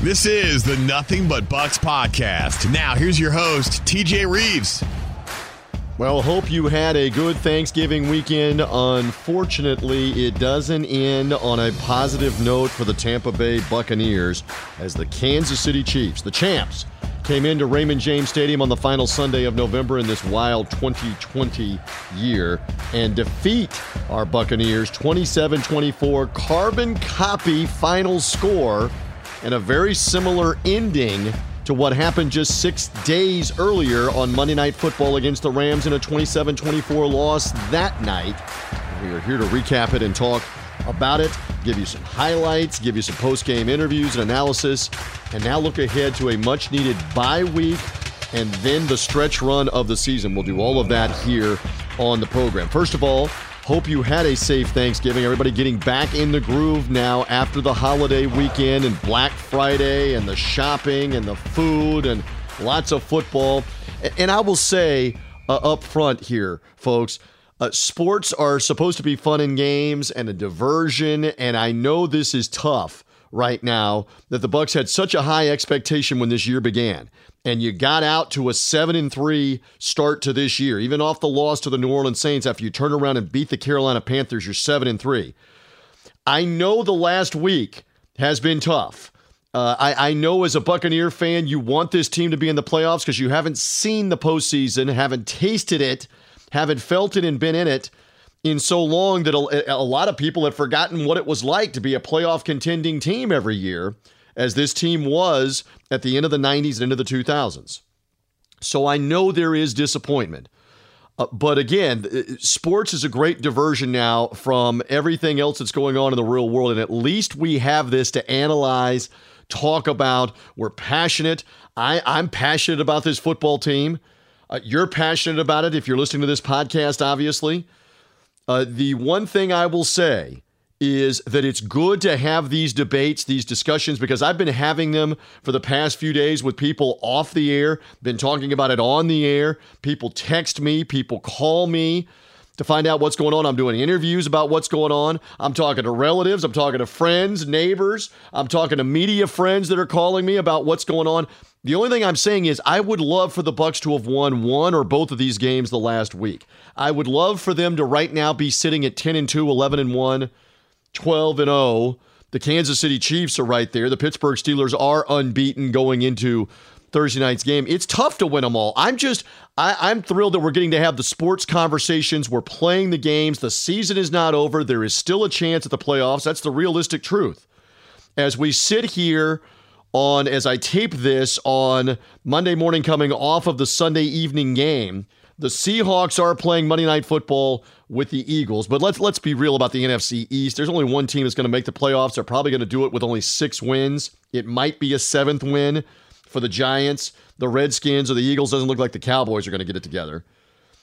This is the Nothing But Bucks podcast. Now, here's your host, TJ Reeves. Well, hope you had a good Thanksgiving weekend. Unfortunately, it doesn't end on a positive note for the Tampa Bay Buccaneers as the Kansas City Chiefs, the champs, came into Raymond James Stadium on the final Sunday of November in this wild 2020 year and defeat our Buccaneers 27 24. Carbon copy final score and a very similar ending to what happened just six days earlier on Monday Night Football against the Rams in a 27 24 loss that night. We are here to recap it and talk about it, give you some highlights, give you some post game interviews and analysis, and now look ahead to a much needed bye week and then the stretch run of the season. We'll do all of that here on the program. First of all, Hope you had a safe Thanksgiving. Everybody getting back in the groove now after the holiday weekend and Black Friday and the shopping and the food and lots of football. And I will say uh, up front here, folks, uh, sports are supposed to be fun and games and a diversion. And I know this is tough right now that the Bucks had such a high expectation when this year began. And you got out to a 7 and 3 start to this year. Even off the loss to the New Orleans Saints after you turn around and beat the Carolina Panthers you're 7 and 3 I know the last week has been tough. Uh, I, I know as a Buccaneer fan you want this team to be in the playoffs because you haven't seen the postseason haven't tasted it haven't felt it and been in it in so long that a, a lot of people have forgotten what it was like to be a playoff contending team every year as this team was at the end of the 90s and into the 2000s. So I know there is disappointment. Uh, but again, sports is a great diversion now from everything else that's going on in the real world. And at least we have this to analyze, talk about. We're passionate. I, I'm passionate about this football team. Uh, you're passionate about it if you're listening to this podcast, obviously. Uh, the one thing I will say is that it's good to have these debates, these discussions, because I've been having them for the past few days with people off the air, been talking about it on the air. People text me, people call me to find out what's going on. I'm doing interviews about what's going on. I'm talking to relatives, I'm talking to friends, neighbors, I'm talking to media friends that are calling me about what's going on. The only thing I'm saying is I would love for the Bucks to have won one or both of these games the last week. I would love for them to right now be sitting at 10 and 2, 11 and 1 12 and 0. The Kansas City Chiefs are right there. The Pittsburgh Steelers are unbeaten going into Thursday night's game. It's tough to win them all. I'm just, I, am thrilled that we're getting to have the sports conversations. We're playing the games. The season is not over. There is still a chance at the playoffs. That's the realistic truth. As we sit here on, as I tape this on Monday morning, coming off of the Sunday evening game, the Seahawks are playing Monday Night Football with the Eagles, but let's let's be real about the NFC East. There's only one team that's going to make the playoffs. They're probably going to do it with only six wins. It might be a seventh win for the Giants, the Redskins, or the Eagles. Doesn't look like the Cowboys are going to get it together.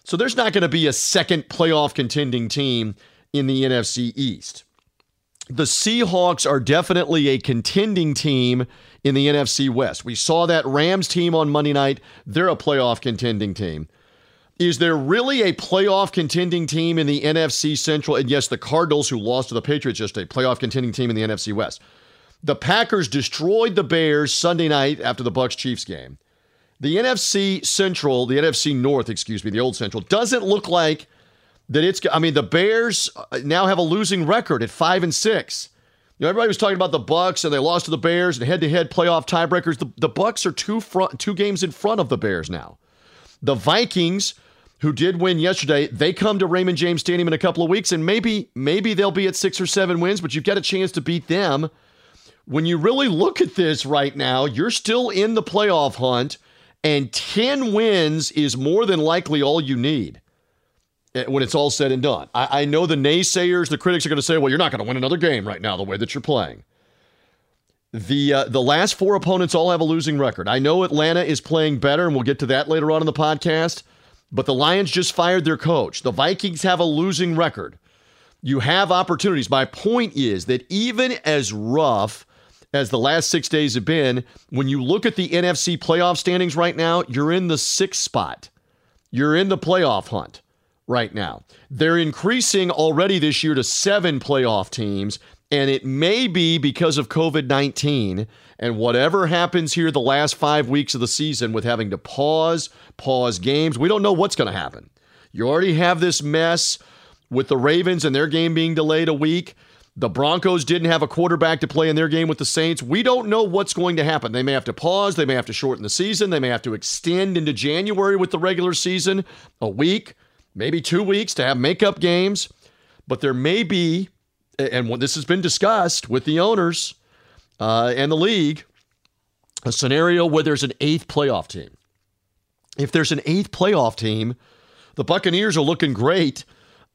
So there's not going to be a second playoff contending team in the NFC East. The Seahawks are definitely a contending team in the NFC West. We saw that Rams team on Monday night. They're a playoff contending team. Is there really a playoff contending team in the NFC Central? And yes, the Cardinals, who lost to the Patriots, a playoff contending team in the NFC West. The Packers destroyed the Bears Sunday night after the Bucks Chiefs game. The NFC Central, the NFC North, excuse me, the old Central, doesn't look like that it's. I mean, the Bears uh, now have a losing record at five and six. You know, everybody was talking about the Bucks and they lost to the Bears and head-to-head playoff tiebreakers. The, the Bucks are two front, two games in front of the Bears now. The Vikings who did win yesterday, they come to Raymond James Stadium in a couple of weeks, and maybe maybe they'll be at six or seven wins, but you've got a chance to beat them. When you really look at this right now, you're still in the playoff hunt, and 10 wins is more than likely all you need eh, when it's all said and done. I, I know the naysayers, the critics are going to say, well, you're not going to win another game right now the way that you're playing. The uh, the last four opponents all have a losing record. I know Atlanta is playing better, and we'll get to that later on in the podcast. But the Lions just fired their coach. The Vikings have a losing record. You have opportunities. My point is that even as rough as the last six days have been, when you look at the NFC playoff standings right now, you're in the sixth spot. You're in the playoff hunt right now. They're increasing already this year to seven playoff teams. And it may be because of COVID 19 and whatever happens here the last five weeks of the season with having to pause, pause games. We don't know what's going to happen. You already have this mess with the Ravens and their game being delayed a week. The Broncos didn't have a quarterback to play in their game with the Saints. We don't know what's going to happen. They may have to pause. They may have to shorten the season. They may have to extend into January with the regular season a week, maybe two weeks to have makeup games. But there may be, and this has been discussed with the owners uh, and the league, a scenario where there's an eighth playoff team. If there's an eighth playoff team, the Buccaneers are looking great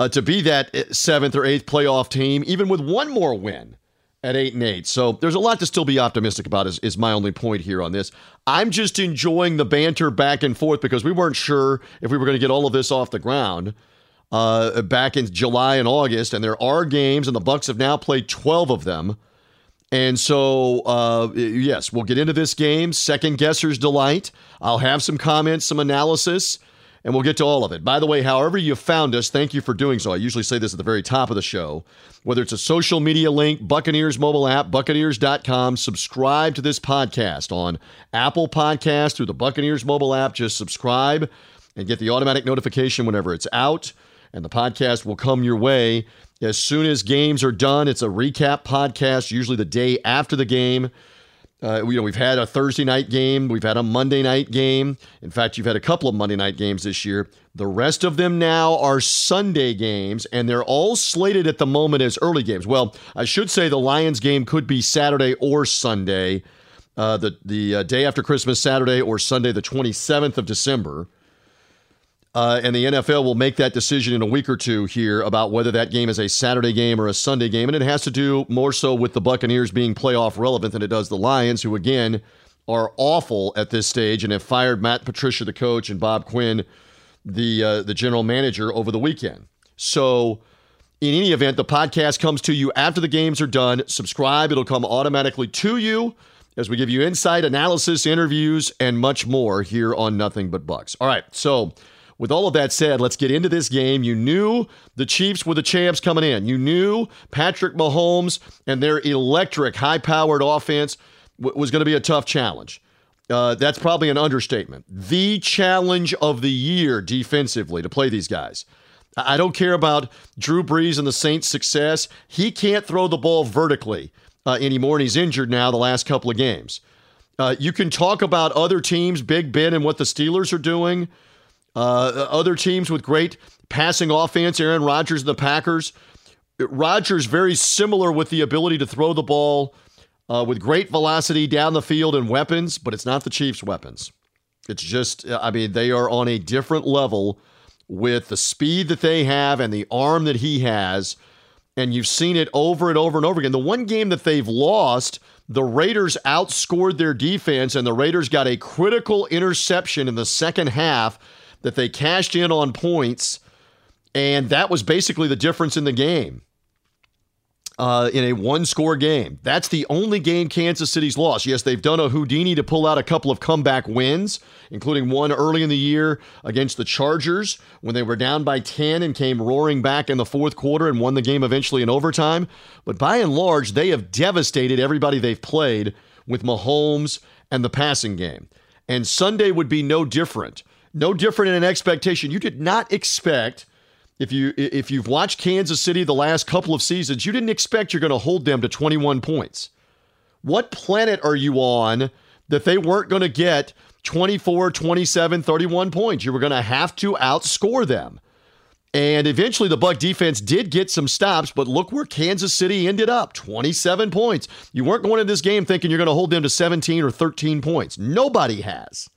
uh, to be that seventh or eighth playoff team, even with one more win at eight and eight. So there's a lot to still be optimistic about. Is, is my only point here on this. I'm just enjoying the banter back and forth because we weren't sure if we were going to get all of this off the ground uh, back in July and August, and there are games, and the Bucks have now played 12 of them. And so, uh, yes, we'll get into this game. Second guesser's delight. I'll have some comments, some analysis and we'll get to all of it. By the way, however you found us, thank you for doing so. I usually say this at the very top of the show. Whether it's a social media link, Buccaneers mobile app, Buccaneers.com, subscribe to this podcast on Apple Podcast through the Buccaneers mobile app. Just subscribe and get the automatic notification whenever it's out, and the podcast will come your way. As soon as games are done, it's a recap podcast, usually the day after the game. Uh, you know, we've had a Thursday night game, we've had a Monday night game. In fact, you've had a couple of Monday night games this year. The rest of them now are Sunday games, and they're all slated at the moment as early games. Well, I should say the Lions game could be Saturday or Sunday, uh, the the uh, day after Christmas, Saturday or Sunday, the 27th of December. Uh, and the NFL will make that decision in a week or two here about whether that game is a Saturday game or a Sunday game. And it has to do more so with the Buccaneers being playoff relevant than it does the Lions, who, again, are awful at this stage and have fired Matt Patricia, the coach, and Bob Quinn, the, uh, the general manager, over the weekend. So, in any event, the podcast comes to you after the games are done. Subscribe, it'll come automatically to you as we give you insight, analysis, interviews, and much more here on Nothing But Bucks. All right, so with all of that said, let's get into this game. You knew the Chiefs were the champs coming in. You knew Patrick Mahomes and their electric, high powered offense w- was going to be a tough challenge. Uh, that's probably an understatement. The challenge of the year defensively to play these guys. I don't care about Drew Brees and the Saints' success. He can't throw the ball vertically uh, anymore, and he's injured now the last couple of games. Uh, you can talk about other teams, Big Ben and what the Steelers are doing. Uh, other teams with great passing offense, Aaron Rodgers, and the Packers. Rodgers very similar with the ability to throw the ball uh, with great velocity down the field and weapons, but it's not the Chiefs' weapons. It's just, I mean, they are on a different level with the speed that they have and the arm that he has. And you've seen it over and over and over again. The one game that they've lost, the Raiders outscored their defense, and the Raiders got a critical interception in the second half that they cashed in on points, and that was basically the difference in the game. Uh, in a one score game. That's the only game Kansas City's lost. Yes, they've done a Houdini to pull out a couple of comeback wins, including one early in the year against the Chargers when they were down by 10 and came roaring back in the fourth quarter and won the game eventually in overtime. But by and large, they have devastated everybody they've played with Mahomes and the passing game. And Sunday would be no different. No different in an expectation. You did not expect if you if you've watched Kansas City the last couple of seasons, you didn't expect you're going to hold them to 21 points. What planet are you on that they weren't going to get 24, 27, 31 points? You were going to have to outscore them. And eventually the Buck defense did get some stops, but look where Kansas City ended up, 27 points. You weren't going into this game thinking you're going to hold them to 17 or 13 points. Nobody has.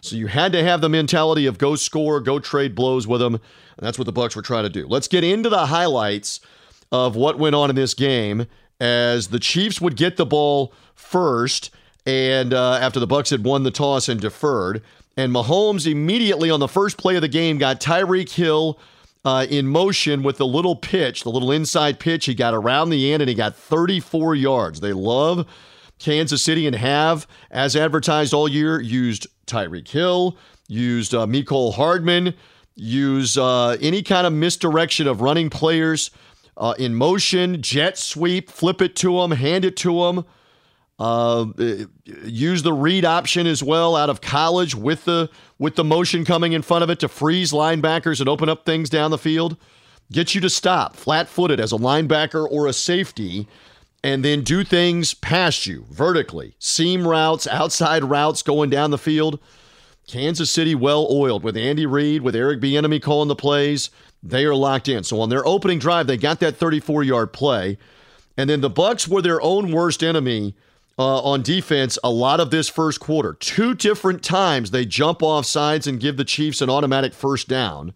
So you had to have the mentality of go score, go trade blows with them, and that's what the Bucks were trying to do. Let's get into the highlights of what went on in this game as the Chiefs would get the ball first, and uh, after the Bucks had won the toss and deferred, and Mahomes immediately on the first play of the game got Tyreek Hill. Uh, in motion with the little pitch, the little inside pitch. He got around the end and he got 34 yards. They love Kansas City and have, as advertised all year, used Tyreek Hill, used uh, Hardman, use uh, any kind of misdirection of running players uh, in motion, jet sweep, flip it to them, hand it to them. Uh, use the read option as well out of college with the with the motion coming in front of it to freeze linebackers and open up things down the field. Get you to stop flat-footed as a linebacker or a safety, and then do things past you vertically, seam routes, outside routes going down the field. Kansas City well oiled with Andy Reid, with Eric Bieniemy calling the plays. They are locked in. So on their opening drive, they got that 34-yard play, and then the Bucks were their own worst enemy uh, on defense a lot of this first quarter. Two different times they jump off sides and give the Chiefs an automatic first down.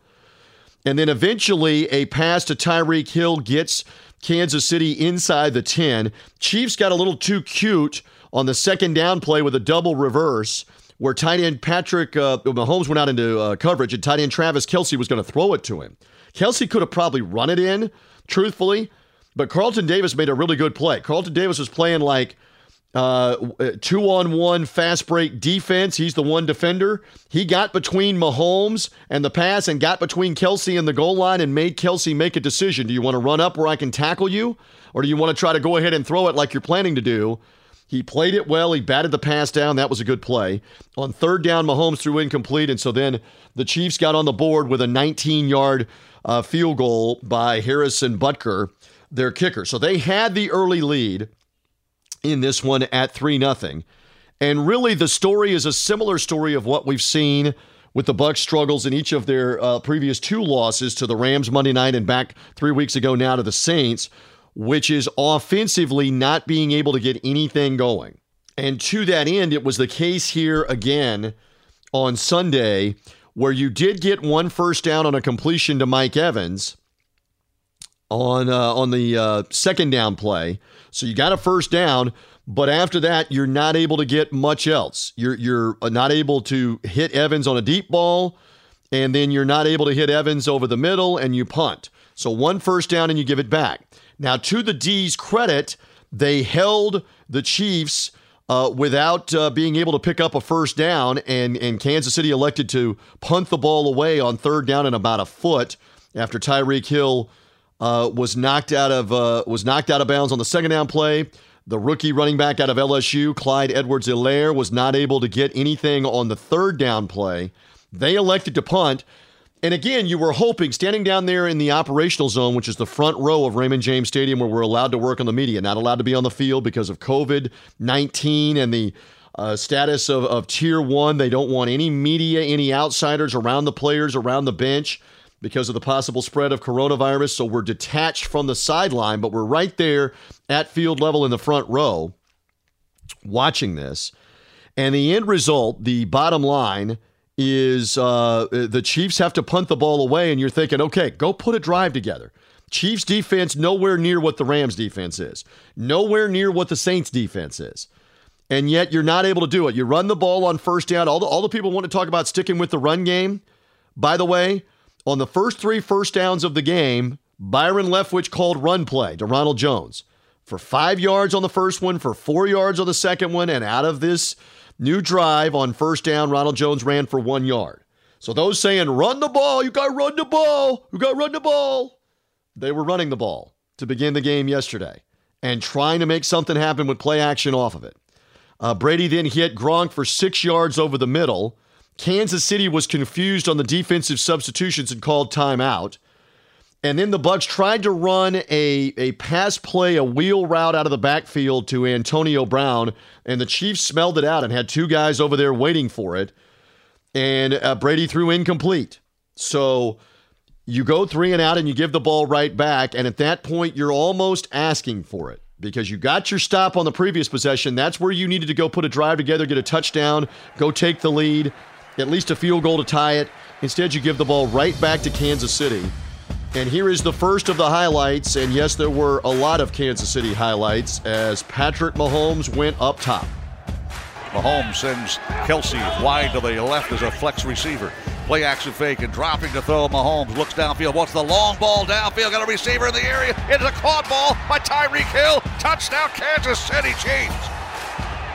And then eventually a pass to Tyreek Hill gets Kansas City inside the 10. Chiefs got a little too cute on the second down play with a double reverse where tight end Patrick uh, Mahomes went out into uh, coverage and tight end Travis Kelce was going to throw it to him. Kelce could have probably run it in, truthfully, but Carlton Davis made a really good play. Carlton Davis was playing like – uh, two on one fast break defense. He's the one defender. He got between Mahomes and the pass and got between Kelce and the goal line and made Kelce make a decision. Do you want to run up where I can tackle you? Or do you want to try to go ahead and throw it like you're planning to do? He played it well. He batted the pass down. That was a good play. On third down, Mahomes threw incomplete. And so then the Chiefs got on the board with a 19 yard uh, field goal by Harrison Butker, their kicker. So they had the early lead in this one at 3 0. And really, the story is a similar story of what we've seen with the Bucks struggles in each of their uh, previous two losses to the Rams Monday night and back three weeks ago now to the Saints, which is offensively not being able to get anything going. And to that end, it was the case here again on Sunday, where you did get one first down on a completion to Mike Evans on uh, on the uh, second down play. So you got a first down, but after that, you're not able to get much else. You're you're uh, not able to hit Evans on a deep ball, and then you're not able to hit Evans over the middle, and you punt. So one first down, and you give it back. Now, to the D's credit, they held the Chiefs. Uh, without uh, being able to pick up a first down, and, and Kansas City elected to punt the ball away on third down and about a foot after Tyreek Hill uh, was knocked out of uh, was knocked out of bounds on the second down play. The rookie running back out of LSU, Clyde Edwards-Helaire, was not able to get anything on the third down play. They elected to punt. And again, you were hoping, standing down there in the operational zone, which is the front row of Raymond James Stadium, where we're allowed to work on the media, not allowed to be on the field because of COVID 19 and the uh, status of, of tier one. They don't want any media, any outsiders around the players, around the bench because of the possible spread of coronavirus. So we're detached from the sideline, but we're right there at field level in the front row watching this. And the end result, the bottom line, is uh, the Chiefs have to punt the ball away, and you're thinking, okay, go put a drive together. Chiefs defense nowhere near what the Rams defense is, nowhere near what the Saints defense is. And yet you're not able to do it. You run the ball on first down. All the, all the people want to talk about sticking with the run game. By the way, on the first three first downs of the game, Byron Leftwich called run play to Ronald Jones for five yards on the first one, for four yards on the second one, and out of this new drive on first down, Ronald Jones ran for one yard. So those saying, run the ball, you got to run the ball, you got to run the ball, they were running the ball to begin the game yesterday and trying to make something happen with play action off of it. Uh, Brady then hit Gronk for six yards over the middle Kansas City was confused on the defensive substitutions and called timeout. And then the Bucks tried to run a, a pass play, a wheel route out of the backfield to Antonio Brown, and the Chiefs smelled it out and had two guys over there waiting for it. And uh, Brady threw incomplete. So you go three and out and you give the ball right back. And at that point, you're almost asking for it because you got your stop on the previous possession. That's where you needed to go put a drive together, get a touchdown, go take the lead at least a field goal to tie it. Instead, you give the ball right back to Kansas City. And here is the first of the highlights. And yes, there were a lot of Kansas City highlights as Patrick Mahomes went up top. Mahomes sends Kelce wide to the left as a flex receiver. Play action fake and dropping to throw. Mahomes looks downfield. What's the long ball downfield? Got a receiver in the area. It's a caught ball by Tyreek Hill. Touchdown, Kansas City Chiefs.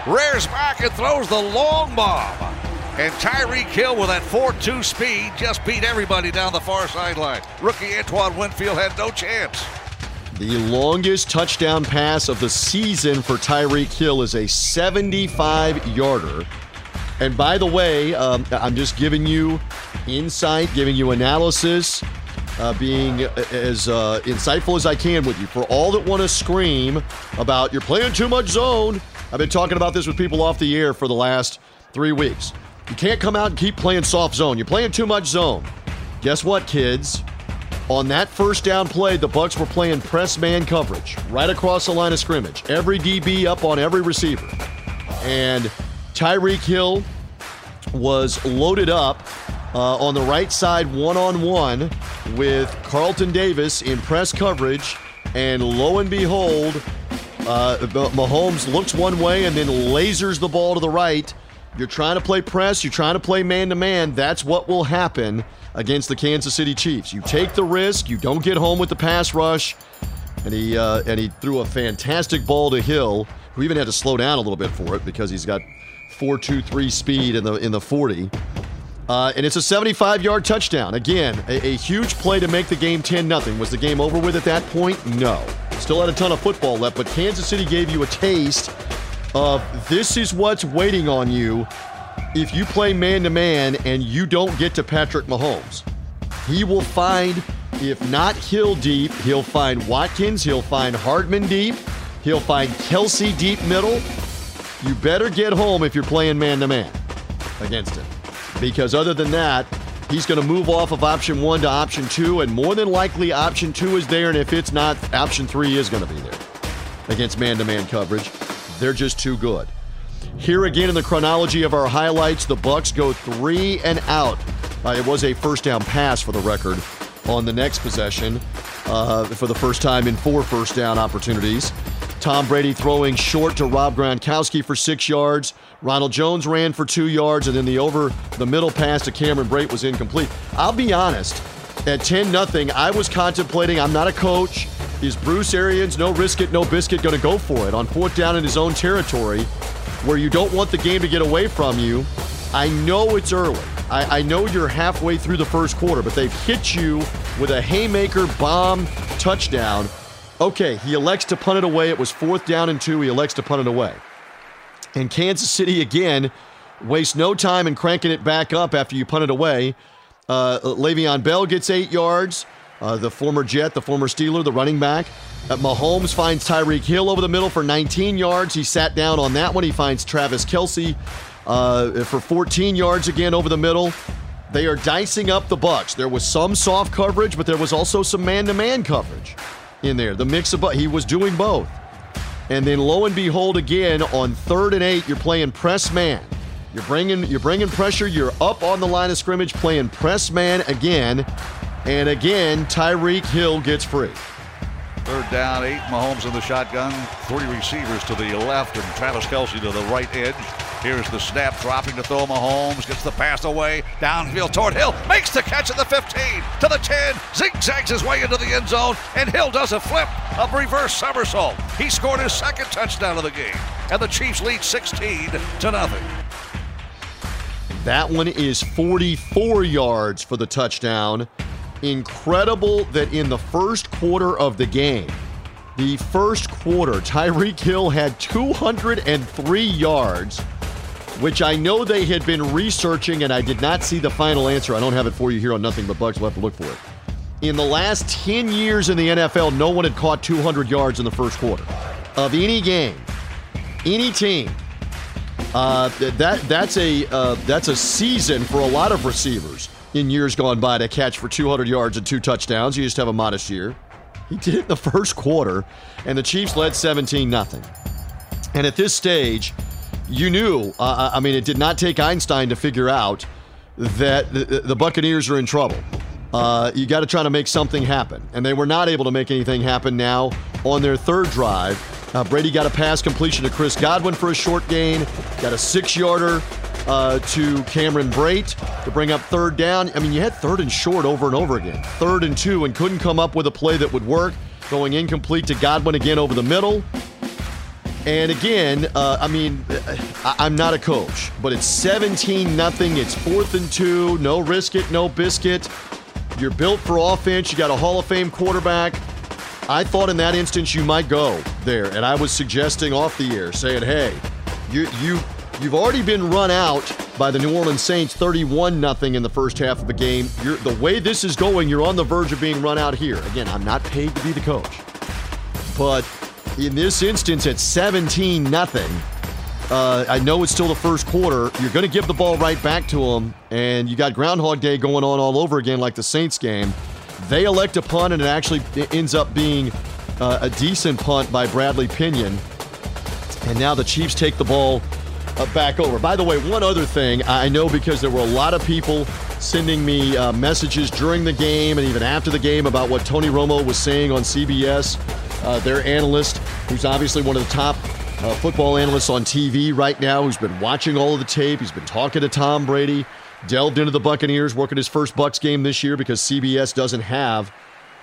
Rears back and throws the long bomb. And Tyreek Hill with that 4-2 speed just beat everybody down the far sideline. Rookie Antoine Winfield had no chance. The longest touchdown pass of the season for Tyreek Hill is a 75 yarder. And by the way, um, I'm just giving you insight, giving you analysis, uh, being as uh, insightful as I can with you. For all that want to scream about you're playing too much zone, I've been talking about this with people off the air for the last three weeks. You can't come out and keep playing soft zone. You're playing too much zone. Guess what, kids? On that first down play, the Bucks were playing press man coverage right across the line of scrimmage. Every DB up on every receiver. And Tyreek Hill was loaded up uh, on the right side one on one with Carlton Davis in press coverage. And lo and behold, uh, Mahomes looks one way and then lasers the ball to the right. You're trying to play press, you're trying to play man to man. That's what will happen against the Kansas City Chiefs. You take the risk, you don't get home with the pass rush, and he uh, and he threw a fantastic ball to Hill, who even had to slow down a little bit for it because he's got 4.23 speed in the in the 40. Uh, and it's a 75-yard touchdown. Again, a, a, huge play to make the game 10 0 Was the game over with at that point? No. Still had a ton of football left, but Kansas City gave you a taste of this is what's waiting on you if you play man to man and you don't get to Patrick Mahomes. He will find, if not Hill deep, he'll find Watkins, he'll find Hardman deep, he'll find Kelce deep middle. You better get home if you're playing man to man against him. Because other than that, he's going to move off of option one to option two, and more than likely, option two is there. And if it's not, option three is going to be there against man to man coverage. They're just too good. Here again in the chronology of our highlights, the Bucks go three and out. Uh, it was a first down pass for the record on the next possession uh, for the first time in four first down opportunities. Tom Brady throwing short to Rob Gronkowski for six yards. Ronald Jones ran for two yards, and then the over the middle pass to Cameron Brate was incomplete. I'll be honest, at 10 0, I was contemplating, I'm not a coach. Is Bruce Arians, no risk it, no biscuit, going to go for it on fourth down in his own territory? where you don't want the game to get away from you. I know it's early. I, I, know you're halfway through the first quarter, but they've hit you with a haymaker bomb touchdown. Okay, he elects to punt it away. It was fourth down and two. He elects to punt it away. And Kansas City, again, wastes no time in cranking it back up after you punt it away. Uh, Le'Veon Bell gets eight yards. Uh, the former Jet, the former Steeler, the running back. Uh, Mahomes finds Tyreek Hill over the middle for 19 yards. He sat down on that one. He finds Travis Kelce uh, for 14 yards again over the middle. They are dicing up the Bucks. There was some soft coverage, but there was also some man-to-man coverage in there. The mix of he was doing both. And then lo and behold, again on third and eight, you're playing press man. You're bringing you're bringing pressure. You're up on the line of scrimmage, playing press man again. And again, Tyreek Hill gets free. Third down, eight. Mahomes in the shotgun. Three receivers to the left and Travis Kelce to the right edge. Here's the snap, dropping to throw. Mahomes gets the pass away. Downfield toward Hill. Makes the catch at the 15 to the 10. Zigzags his way into the end zone. And Hill does a flip, a reverse somersault. He scored his second touchdown of the game. And the Chiefs lead 16 to nothing. That one is 44 yards for the touchdown incredible that in the first quarter of the game, the first quarter, Tyreek Hill had 203 yards, which I know they had been researching, and I did not see the final answer. I don't have it for you here on Nothing But Bucks. We'll have to look for it. In the last 10 years in the NFL, no one had caught 200 yards in the first quarter of any game, any team. Uh, that that's a uh, that's a season for a lot of receivers in years gone by to catch for 200 yards and two touchdowns. You just have a modest year. He did it in the first quarter, and the Chiefs led 17 0. And at this stage, you knew, uh, I mean, it did not take Einstein to figure out that the, the Buccaneers are in trouble. Uh, you got to try to make something happen. And they were not able to make anything happen now on their third drive. Uh, Brady got a pass completion to Chris Godwin for a short gain, got a six yarder uh, to Cameron Brate to bring up third down. I mean, you had third and short over and over again, third and two, and couldn't come up with a play that would work. Going incomplete to Godwin again over the middle. And again, uh, I mean, I- am not a coach, but it's 17 nothing. It's fourth and two. No risk it, no biscuit. You're built for offense. You got a Hall of Fame quarterback. I thought in that instance you might go there, and I was suggesting off the air, saying, "Hey, you you you've already been run out by the New Orleans Saints, 31 0 in the first half of a game. You're, the way this is going, you're on the verge of being run out here. Again, I'm not paid to be the coach, but in this instance, at 17 0, Uh, I know it's still the first quarter. You're going to give the ball right back to them, and you got Groundhog Day going on all over again, like the Saints game. They elect a punt, and it actually ends up being uh, a decent punt by Bradley Pinion. And now the Chiefs take the ball uh, back over. By the way, one other thing I know because there were a lot of people sending me uh, messages during the game and even after the game about what Tony Romo was saying on CBS. Uh, their analyst, who's obviously one of the top uh, football analysts on TV right now who's been watching all of the tape. He's been talking to Tom Brady, delved into the Buccaneers, working his first Bucks game this year because CBS doesn't have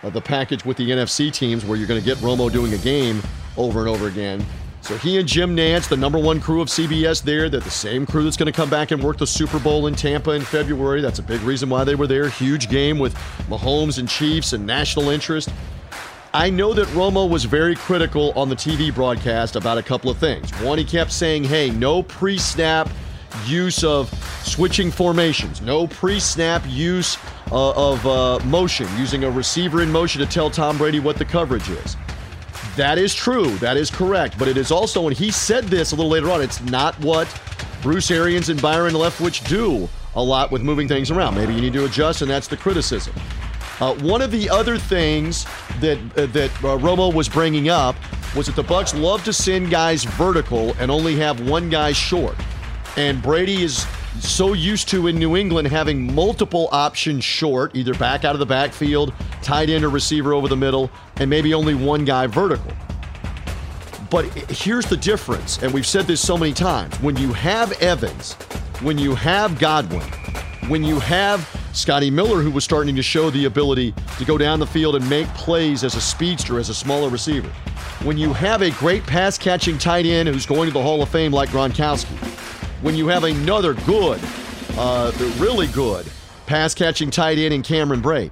uh, the package with the NFC teams where you're going to get Romo doing a game over and over again. So he and Jim Nantz, the number one crew of CBS there, they're the same crew that's going to come back and work the Super Bowl in Tampa in February. That's a big reason why they were there. Huge game with Mahomes and Chiefs and national interest. I know that Romo was very critical on the TV broadcast about a couple of things. One, he kept saying, hey, no pre snap use of switching formations, no pre snap use uh, of uh, motion, using a receiver in motion to tell Tom Brady what the coverage is. That is true. That is correct. But it is also, and he said this a little later on, it's not what Bruce Arians and Byron Leftwich do a lot with moving things around. Maybe you need to adjust, and that's the criticism. Uh, one of the other things that uh, that uh, Romo was bringing up was that the Bucks love to send guys vertical and only have one guy short. And Brady is so used to in New England having multiple options short, either back out of the backfield, tight end or receiver over the middle, and maybe only one guy vertical. But here's the difference, and we've said this so many times. When you have Evans, when you have Godwin, when you have Scotty Miller, who was starting to show the ability to go down the field and make plays as a speedster, as a smaller receiver. When you have a great pass catching tight end who's going to the Hall of Fame like Gronkowski. When you have another good, uh, really good pass catching tight end in Cameron Brate.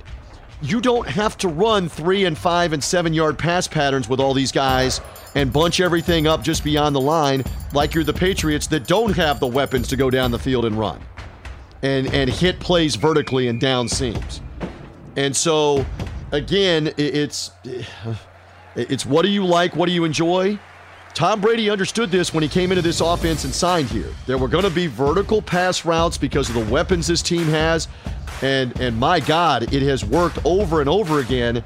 You don't have to run three and five and seven yard pass patterns with all these guys and bunch everything up just beyond the line like you're the Patriots that don't have the weapons to go down the field and run and and hit plays vertically and down seams. And so, again, it's it's what do you like? What do you enjoy? Tom Brady understood this when he came into this offense and signed here. There were going to be vertical pass routes because of the weapons this team has. And and my God, it has worked over and over again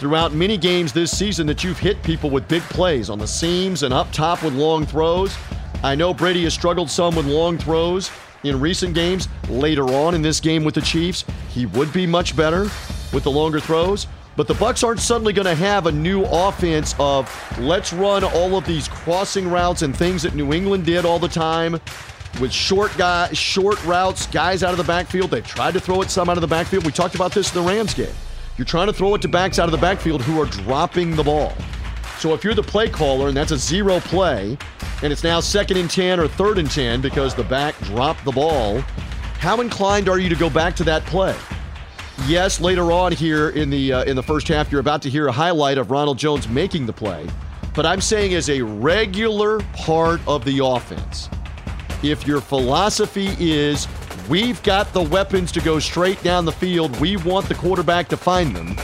throughout many games this season that you've hit people with big plays on the seams and up top with long throws. I know Brady has struggled some with long throws in recent games. Later on in this game with the Chiefs, he would be much better with the longer throws. But the Bucks aren't suddenly going to have a new offense of let's run all of these crossing routes and things that New England did all the time with short guy, short routes, guys out of the backfield. They tried to throw it some out of the backfield. We talked about this in the Rams game. You're trying to throw it to backs out of the backfield who are dropping the ball. So if you're the play caller and that's a zero play, and it's now second and 10 or third and 10 because the back dropped the ball, how inclined are you to go back to that play? Yes, later on here in the uh, in the first half, you're about to hear a highlight of Ronald Jones making the play. But I'm saying as a regular part of the offense, if your philosophy is we've got the weapons to go straight down the field, we want the quarterback to find them,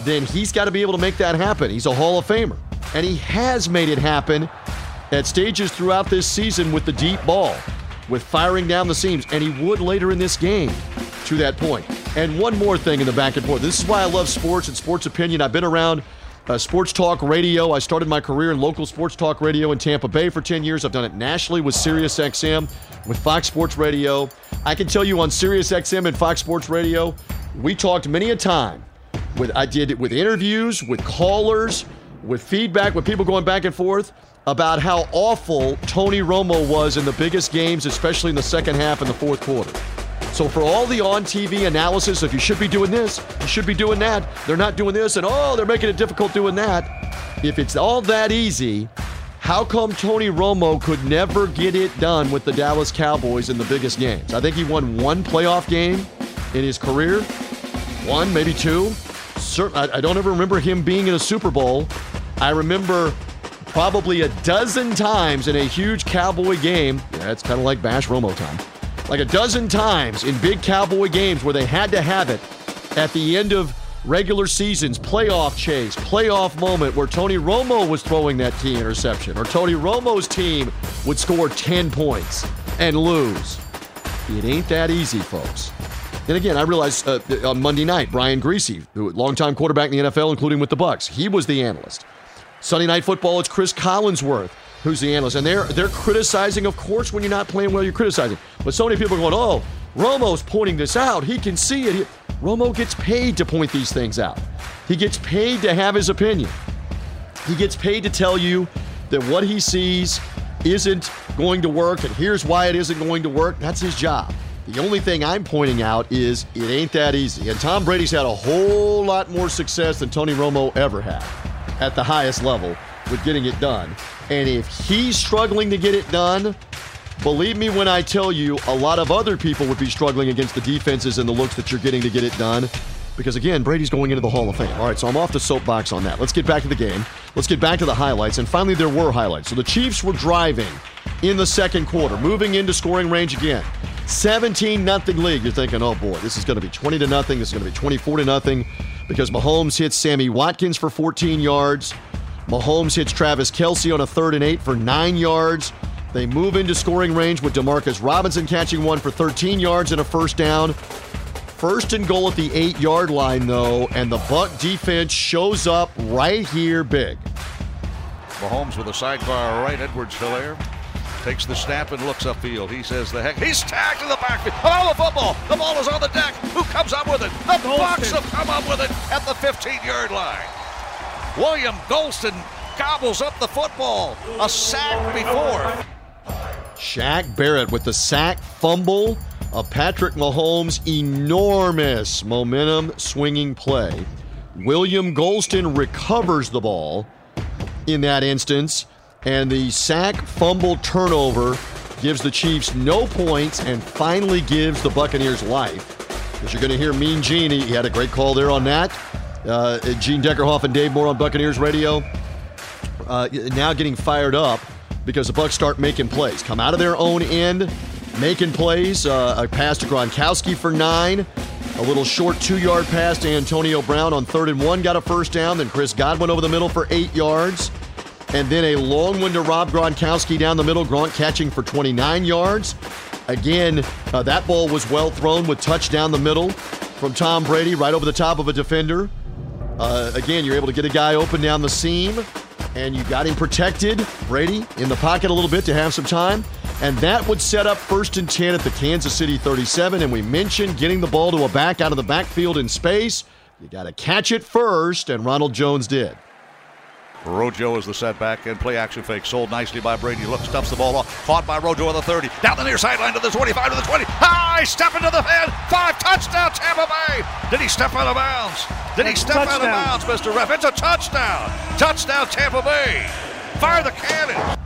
then he's got to be able to make that happen. He's a Hall of Famer. And he has made it happen at stages throughout this season with the deep ball, with firing down the seams, and he would later in this game to that point. And one more thing in the back and forth. This is why I love sports and sports opinion. I've been around uh, sports talk radio. I started my career in local sports talk radio in Tampa Bay for 10 years. I've done it nationally with Sirius XM, with Fox Sports Radio. I can tell you on Sirius XM and Fox Sports Radio, we talked many a time. With I did it with interviews, with callers, with feedback, with people going back and forth about how awful Tony Romo was in the biggest games, especially in the second half and the fourth quarter. So for all the on-TV analysis of you should be doing this, you should be doing that, they're not doing this, and oh, they're making it difficult doing that. If it's all that easy, how come Tony Romo could never get it done with the Dallas Cowboys in the biggest games? I think he won one playoff game in his career, one, maybe two I don't ever remember him being in a Super Bowl. I remember probably a dozen times in a huge Cowboy game. Yeah, it's kind of like Bash Romo time. Like a dozen times in big Cowboy games where they had to have it at the end of regular seasons, playoff chase, playoff moment where Tony Romo was throwing that T interception, or Tony Romo's team would score 10 points and lose. It ain't that easy, folks. And again, I realize uh, on Monday night, Brian who longtime quarterback in the NFL, including with the Bucks, he was the analyst. Sunday night football, it's Chris Collinsworth who's the analyst, and they're they're criticizing. Of course, when you're not playing well, you're criticizing. But so many people are going, "Oh, Romo's pointing this out. He can see it." He, Romo gets paid to point these things out. He gets paid to have his opinion. He gets paid to tell you that what he sees isn't going to work, and here's why it isn't going to work. That's his job. The only thing I'm pointing out is it ain't that easy. And Tom Brady's had a whole lot more success than Tony Romo ever had at the highest level with getting it done. And if he's struggling to get it done, believe me when I tell you, a lot of other people would be struggling against the defenses and the looks that you're getting to get it done. Because again, Brady's going into the Hall of Fame. All right, so I'm off the soapbox on that. Let's get back to the game. Let's get back to the highlights. And finally, there were highlights. So the Chiefs were driving in the second quarter, moving into scoring range again. 17 nothing league. You're thinking, oh boy, this is going to be 20 to nothing. This is going to be 24 to nothing because Mahomes hits Sammy Watkins for 14 yards. Mahomes hits Travis Kelce on a third and eight for nine yards. They move into scoring range with Demarcus Robinson catching one for 13 yards and a first down. First and goal at the eight yard line, though, and the Buck defense shows up right here big. Mahomes with a sidebar right. Edwards Helaire takes the snap and looks upfield. He says the heck. He's tagged in the backfield. Oh, the football. The ball is on the deck. Who comes up with it? The Bucs have come up with it at the 15 yard line. William Gholston gobbles up the football. A sack before. Shaq Barrett with the sack fumble of Patrick Mahomes' enormous momentum swinging play. William Gholston recovers the ball in that instance, and the sack fumble turnover gives the Chiefs no points and finally gives the Buccaneers life. As you're going to hear Mean Gene, he had a great call there on that. Uh, Gene Deckerhoff and Dave Moore on Buccaneers Radio. Uh, now getting fired up because the Bucks start making plays. Come out of their own end, making plays. Uh, a pass to Gronkowski for nine. A little short two-yard pass to Antonio Brown on third and one, got a first down. Then Chris Godwin over the middle for eight yards. And then a long one to Rob Gronkowski down the middle. Gronk catching for 29 yards. Again, uh, that ball was well thrown with touch down the middle from Tom Brady right over the top of a defender. Uh, again, you're able to get a guy open down the seam, and you got him protected, Brady, in the pocket a little bit to have some time. And that would set up first and 10 at the Kansas City 37. And we mentioned getting the ball to a back out of the backfield in space. You got to catch it first, and Ronald Jones did. Rojo is the setback and play action fake. Sold nicely by Brady. Looks, stuffs the ball off. Caught by Rojo on the 30. Down the near sideline to the 25 to the 20. High step into the head. Five touchdown Tampa Bay. Did he step out of bounds? Did he step touchdown. out of bounds, Mr. Ref? It's a touchdown. Touchdown Tampa Bay. Fire the cannon.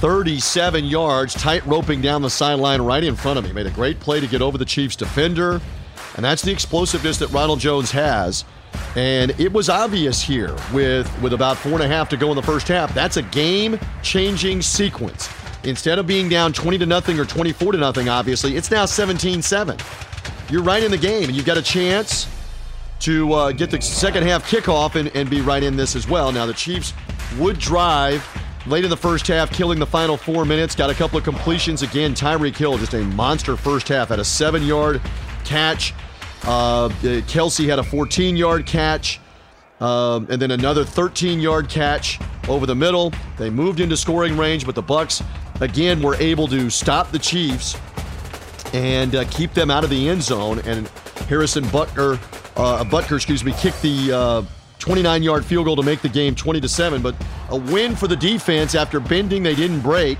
37 yards, tight roping down the sideline right in front of me. Made a great play to get over the Chiefs defender. And that's the explosiveness that Ronald Jones has. And it was obvious here with, with about four and a half to go in the first half. That's a game changing sequence. Instead of being down 20 to nothing or 24 to nothing, obviously, it's now 17 7. You're right in the game, and you've got a chance to uh, get the second half kickoff and, and be right in this as well. Now, the Chiefs would drive late in the first half, killing the final four minutes. Got a couple of completions again. Tyreek Hill, just a monster first half, had a seven yard catch. Uh, Kelce had a 14 yard catch. Um, and then another 13 yard catch over the middle. They moved into scoring range, but the Bucks again were able to stop the Chiefs and uh, keep them out of the end zone. And Harrison Butker, uh, Butker, excuse me, kicked the 29 uh, yard field goal to make the game 20 to seven. But a win for the defense after bending, they didn't break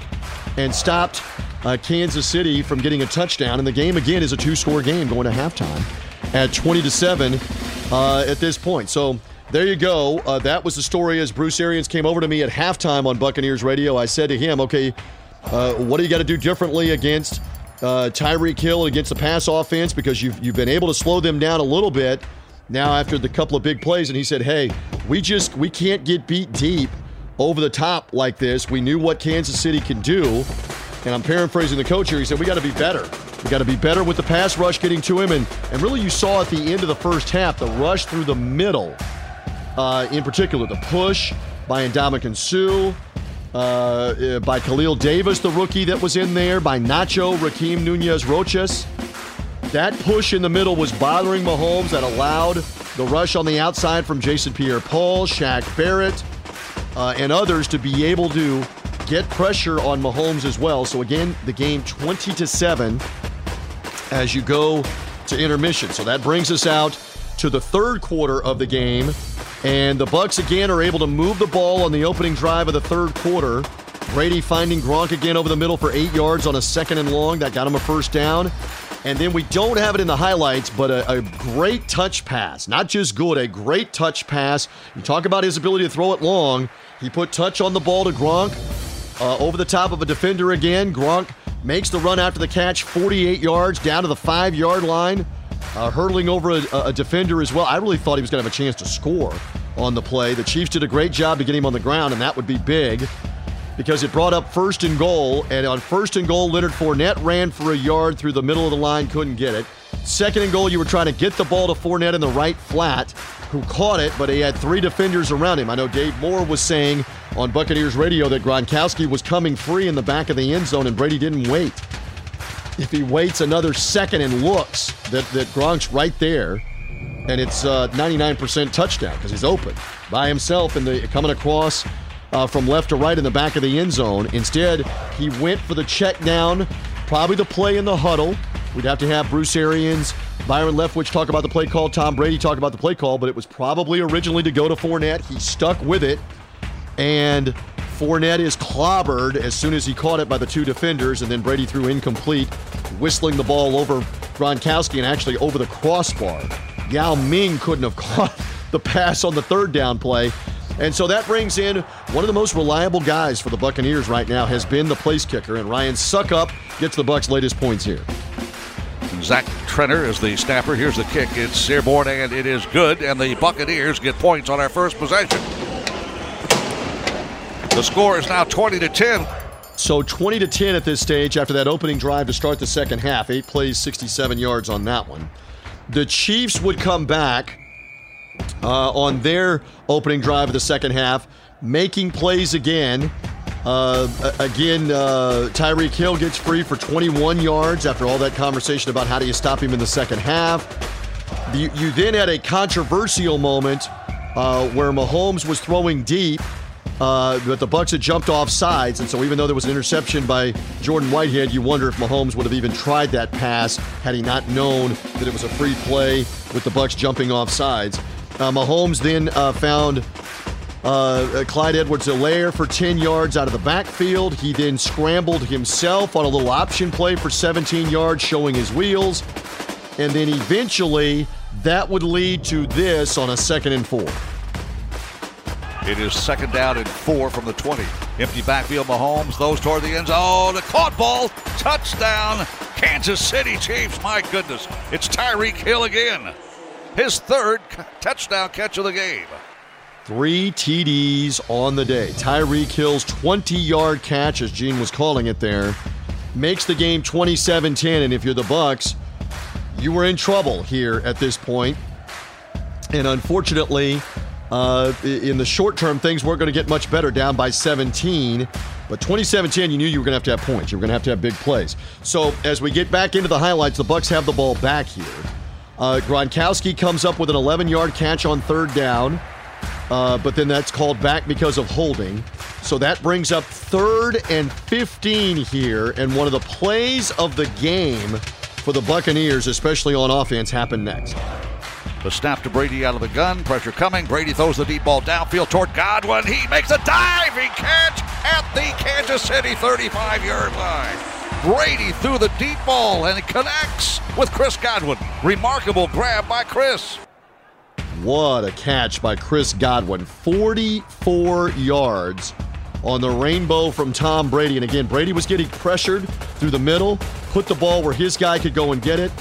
and stopped uh, Kansas City from getting a touchdown. And the game again is a two score game going to halftime at 20 to 7 uh, at this point. So there you go. Uh, that was the story as Bruce Arians came over to me at halftime on Buccaneers Radio. I said to him, okay, uh, what do you got to do differently against uh, Tyreek Hill against the pass offense? Because you've, you've been able to slow them down a little bit. now after the couple of big plays, and he said, "Hey, we just we can't get beat deep over the top like this. We knew what Kansas City can do." And I'm paraphrasing the coach here. He said, "We got to be better. We got to be better with the pass rush getting to him." And and really, you saw at the end of the first half the rush through the middle, uh, in particular, the push by Ndamukong Suh. Uh, by Khalil Davis, the rookie that was in there, by Nacho Rakeem Nunez Roches. That push in the middle was bothering Mahomes. That allowed the rush on the outside from Jason Pierre-Paul, Shaq Barrett, uh, and others to be able to get pressure on Mahomes as well. So again, the game 20 to seven as you go to intermission. So that brings us out to the third quarter of the game. And the Bucks again are able to move the ball on the opening drive of the third quarter. Brady finding Gronk again over the middle for eight yards on a second and long. That got him a first down. And then we don't have it in the highlights, but a, a, great touch pass. Not just good, a great touch pass. You talk about his ability to throw it long. He put touch on the ball to Gronk uh, over the top of a defender again. Gronk makes the run after the catch, 48 yards down to the five yard line uh, hurtling over a, a, defender as well. I really thought he was going to have a chance to score on the play. The Chiefs did a great job to get him on the ground, and that would be big because it brought up first and goal. And on first and goal, Leonard Fournette ran for a yard through the middle of the line, couldn't get it. Second and goal, you were trying to get the ball to Fournette in the right flat, who caught it, but he had three defenders around him. I know Dave Moore was saying on Buccaneers radio that Gronkowski was coming free in the back of the end zone, and Brady didn't wait if he waits another second and looks that, that Gronk's right there, and it's uh, 99% touchdown because he's open by himself and the coming across uh, from left to right in the back of the end zone. Instead, he went for the check down, probably the play in the huddle. We'd have to have Bruce Arians, Byron Leftwich talk about the play call, Tom Brady talk about the play call, but it was probably originally to go to Fournette. He stuck with it, and Fournette is clobbered as soon as he caught it by the two defenders, and then Brady threw incomplete, whistling the ball over Gronkowski and actually over the crossbar. Yao Ming couldn't have caught the pass on the third down play. And so that brings in one of the most reliable guys for the Buccaneers right now has been the place kicker, and Ryan Succop gets the Bucks' latest points here. Zach Triner is the snapper. Here's the kick. It's airborne and it is good, and the Buccaneers get points on our first possession. The score is now 20 to 10. So 20 to 10 at this stage after that opening drive to start the second half. Eight plays, 67 yards on that one. The Chiefs would come back uh, on their opening drive of the second half, making plays again. Uh, again, uh, Tyreek Hill gets free for 21 yards after all that conversation about how do you stop him in the second half. You, you then had a controversial moment uh, where Mahomes was throwing deep uh, but the Bucks had jumped off sides, and so even though there was an interception by Jordan Whitehead, you wonder if Mahomes would have even tried that pass had he not known that it was a free play with the Bucks jumping off sides. Uh, Mahomes then uh, found uh, Clyde Edwards-Helaire for 10 yards out of the backfield. He then scrambled himself on a little option play for 17 yards, showing his wheels. And then eventually, that would lead to this on a second and four. It is second down and four from the 20. Empty backfield, Mahomes, those toward the end zone. Oh, the caught ball, touchdown, Kansas City Chiefs. My goodness, it's Tyreek Hill again. His third touchdown catch of the game. Three TDs on the day. Tyreek Hill's 20 yard catch, as Gene was calling it there, makes the game 27 10. And if you're the Bucks, you were in trouble here at this point. And unfortunately, uh, in the short term, things weren't going to get much better down by 17. But 2017, you knew you were going to have to have points. You were going to have to have big plays. So as we get back into the highlights, the Bucks have the ball back here. Uh, Gronkowski comes up with an 11-yard catch on third down, uh, but then that's called back because of holding. So that brings up third and 15 here, and one of the plays of the game for the Buccaneers, especially on offense, happened next. The snap to Brady out of the gun. Pressure coming. Brady throws the deep ball downfield toward Godwin. He makes a diving catch at the Kansas City 35 yard line. Brady threw the deep ball and it connects with Chris Godwin. Remarkable grab by Chris. What a catch by Chris Godwin. 44 yards on the rainbow from Tom Brady. And again, Brady was getting pressured through the middle, put the ball where his guy could go and get it.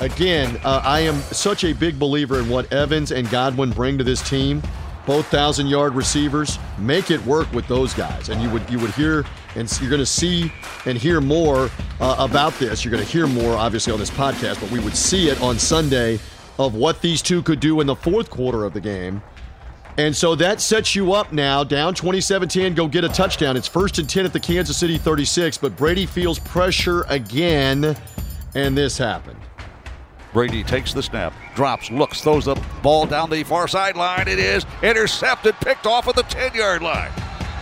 again, uh, I am such a big believer in what Evans and Godwin bring to this team. Both thousand yard receivers make it work with those guys, and you would you would hear and you're going to see and hear more uh, about this. You're going to hear more, obviously, on this podcast, but we would see it on Sunday of what these two could do in the fourth quarter of the game. And so that sets you up now, down 27 10, go get a touchdown. It's first and 10 at the Kansas City 36, but Brady feels pressure again, and this happened. Brady takes the snap, drops, looks, throws the ball down the far sideline. It is intercepted, picked off at the 10 yard line.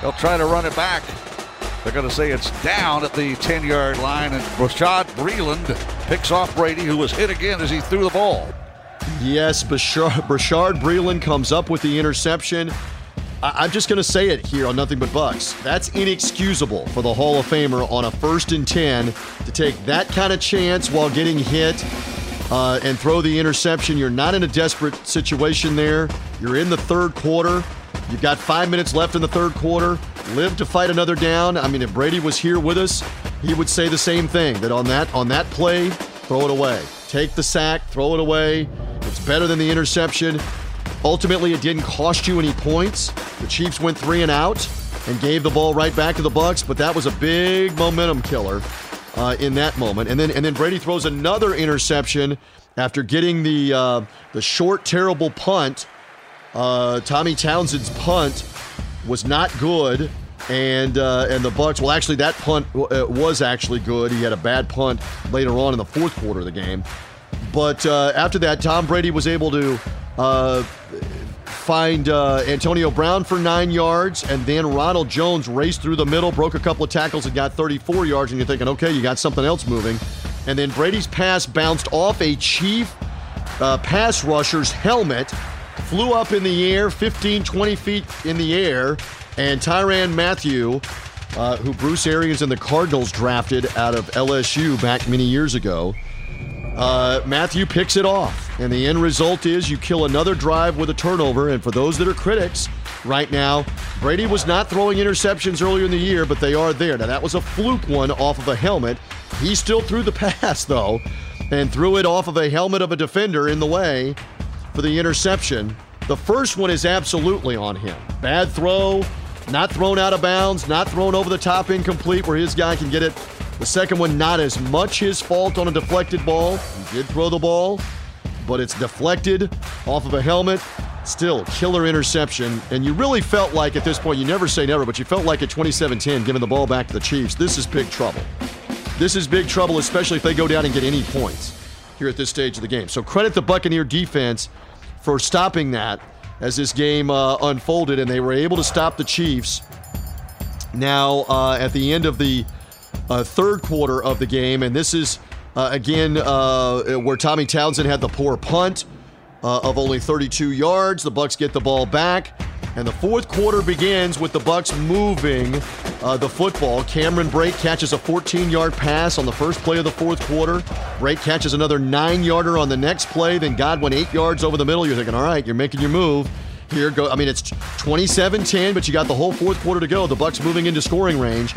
They'll try to run it back. They're going to say it's down at the 10 yard line, and Rashad Breeland picks off Brady, who was hit again as he threw the ball. Yes, Bashaud, Bashaud Breeland comes up with the interception. I, am just going to say it here on Nothing But Bucks. That's inexcusable for the Hall of Famer on a first and 10 to take that kind of chance while getting hit uh, and throw the interception. You're not in a desperate situation there. You're in the third quarter. You've got five minutes left in the third quarter. Live to fight another down. I mean, if Brady was here with us, he would say the same thing that on that on that play, throw it away. Take the sack, throw it away. Better than the interception. Ultimately, it didn't cost you any points. The Chiefs went three and out and gave the ball right back to the Bucks, but that was a big momentum killer uh, in that moment. And then and then Brady throws another interception after getting the uh, the short terrible punt. Uh, Tommy Townsend's punt was not good, and uh, and the Bucks. Well, actually, that punt uh, was actually good. He had a bad punt later on in the fourth quarter of the game. But uh, after that, Tom Brady was able to uh, find uh, Antonio Brown for nine yards, and then Ronald Jones raced through the middle, broke a couple of tackles, and got 34 yards. And you're thinking, okay, you got something else moving. And then Brady's pass bounced off a Chief uh, pass rusher's helmet, flew up in the air, 15, 20 feet in the air, and Tyrann Mathieu. Uh, who Bruce Arians and the Cardinals drafted out of LSU back many years ago, uh, Mathieu picks it off, and the end result is you kill another drive with a turnover. And for those that are critics right now, Brady was not throwing interceptions earlier in the year, but they are there. Now, that was a fluke one off of a helmet. He still threw the pass, though, and threw it off of a helmet of a defender in the way for the interception. The first one is absolutely on him. Bad throw, not thrown out of bounds, not thrown over the top incomplete where his guy can get it the second one, not as much his fault on a deflected ball. He did throw the ball, but it's deflected off of a helmet. Still, killer interception. And you really felt like at this point, you never say never, but you felt like at 27 10, giving the ball back to the Chiefs, this is big trouble. This is big trouble, especially if they go down and get any points here at this stage of the game. So credit the Buccaneer defense for stopping that as this game uh, unfolded, and they were able to stop the Chiefs. Now, uh, at the end of the uh, third quarter of the game. And this is, uh, again, uh, where Tommy Townsend had the poor punt uh, of only 32 yards. The Bucks get the ball back. And the fourth quarter begins with the Bucks moving uh, the football. Cameron Brate catches a 14-yard pass on the first play of the fourth quarter. Brate catches another nine-yarder on the next play. Then Godwin eight yards over the middle. You're thinking, all right, you're making your move. Here go. I mean, it's 27-10, but you got the whole fourth quarter to go. The Bucks moving into scoring range.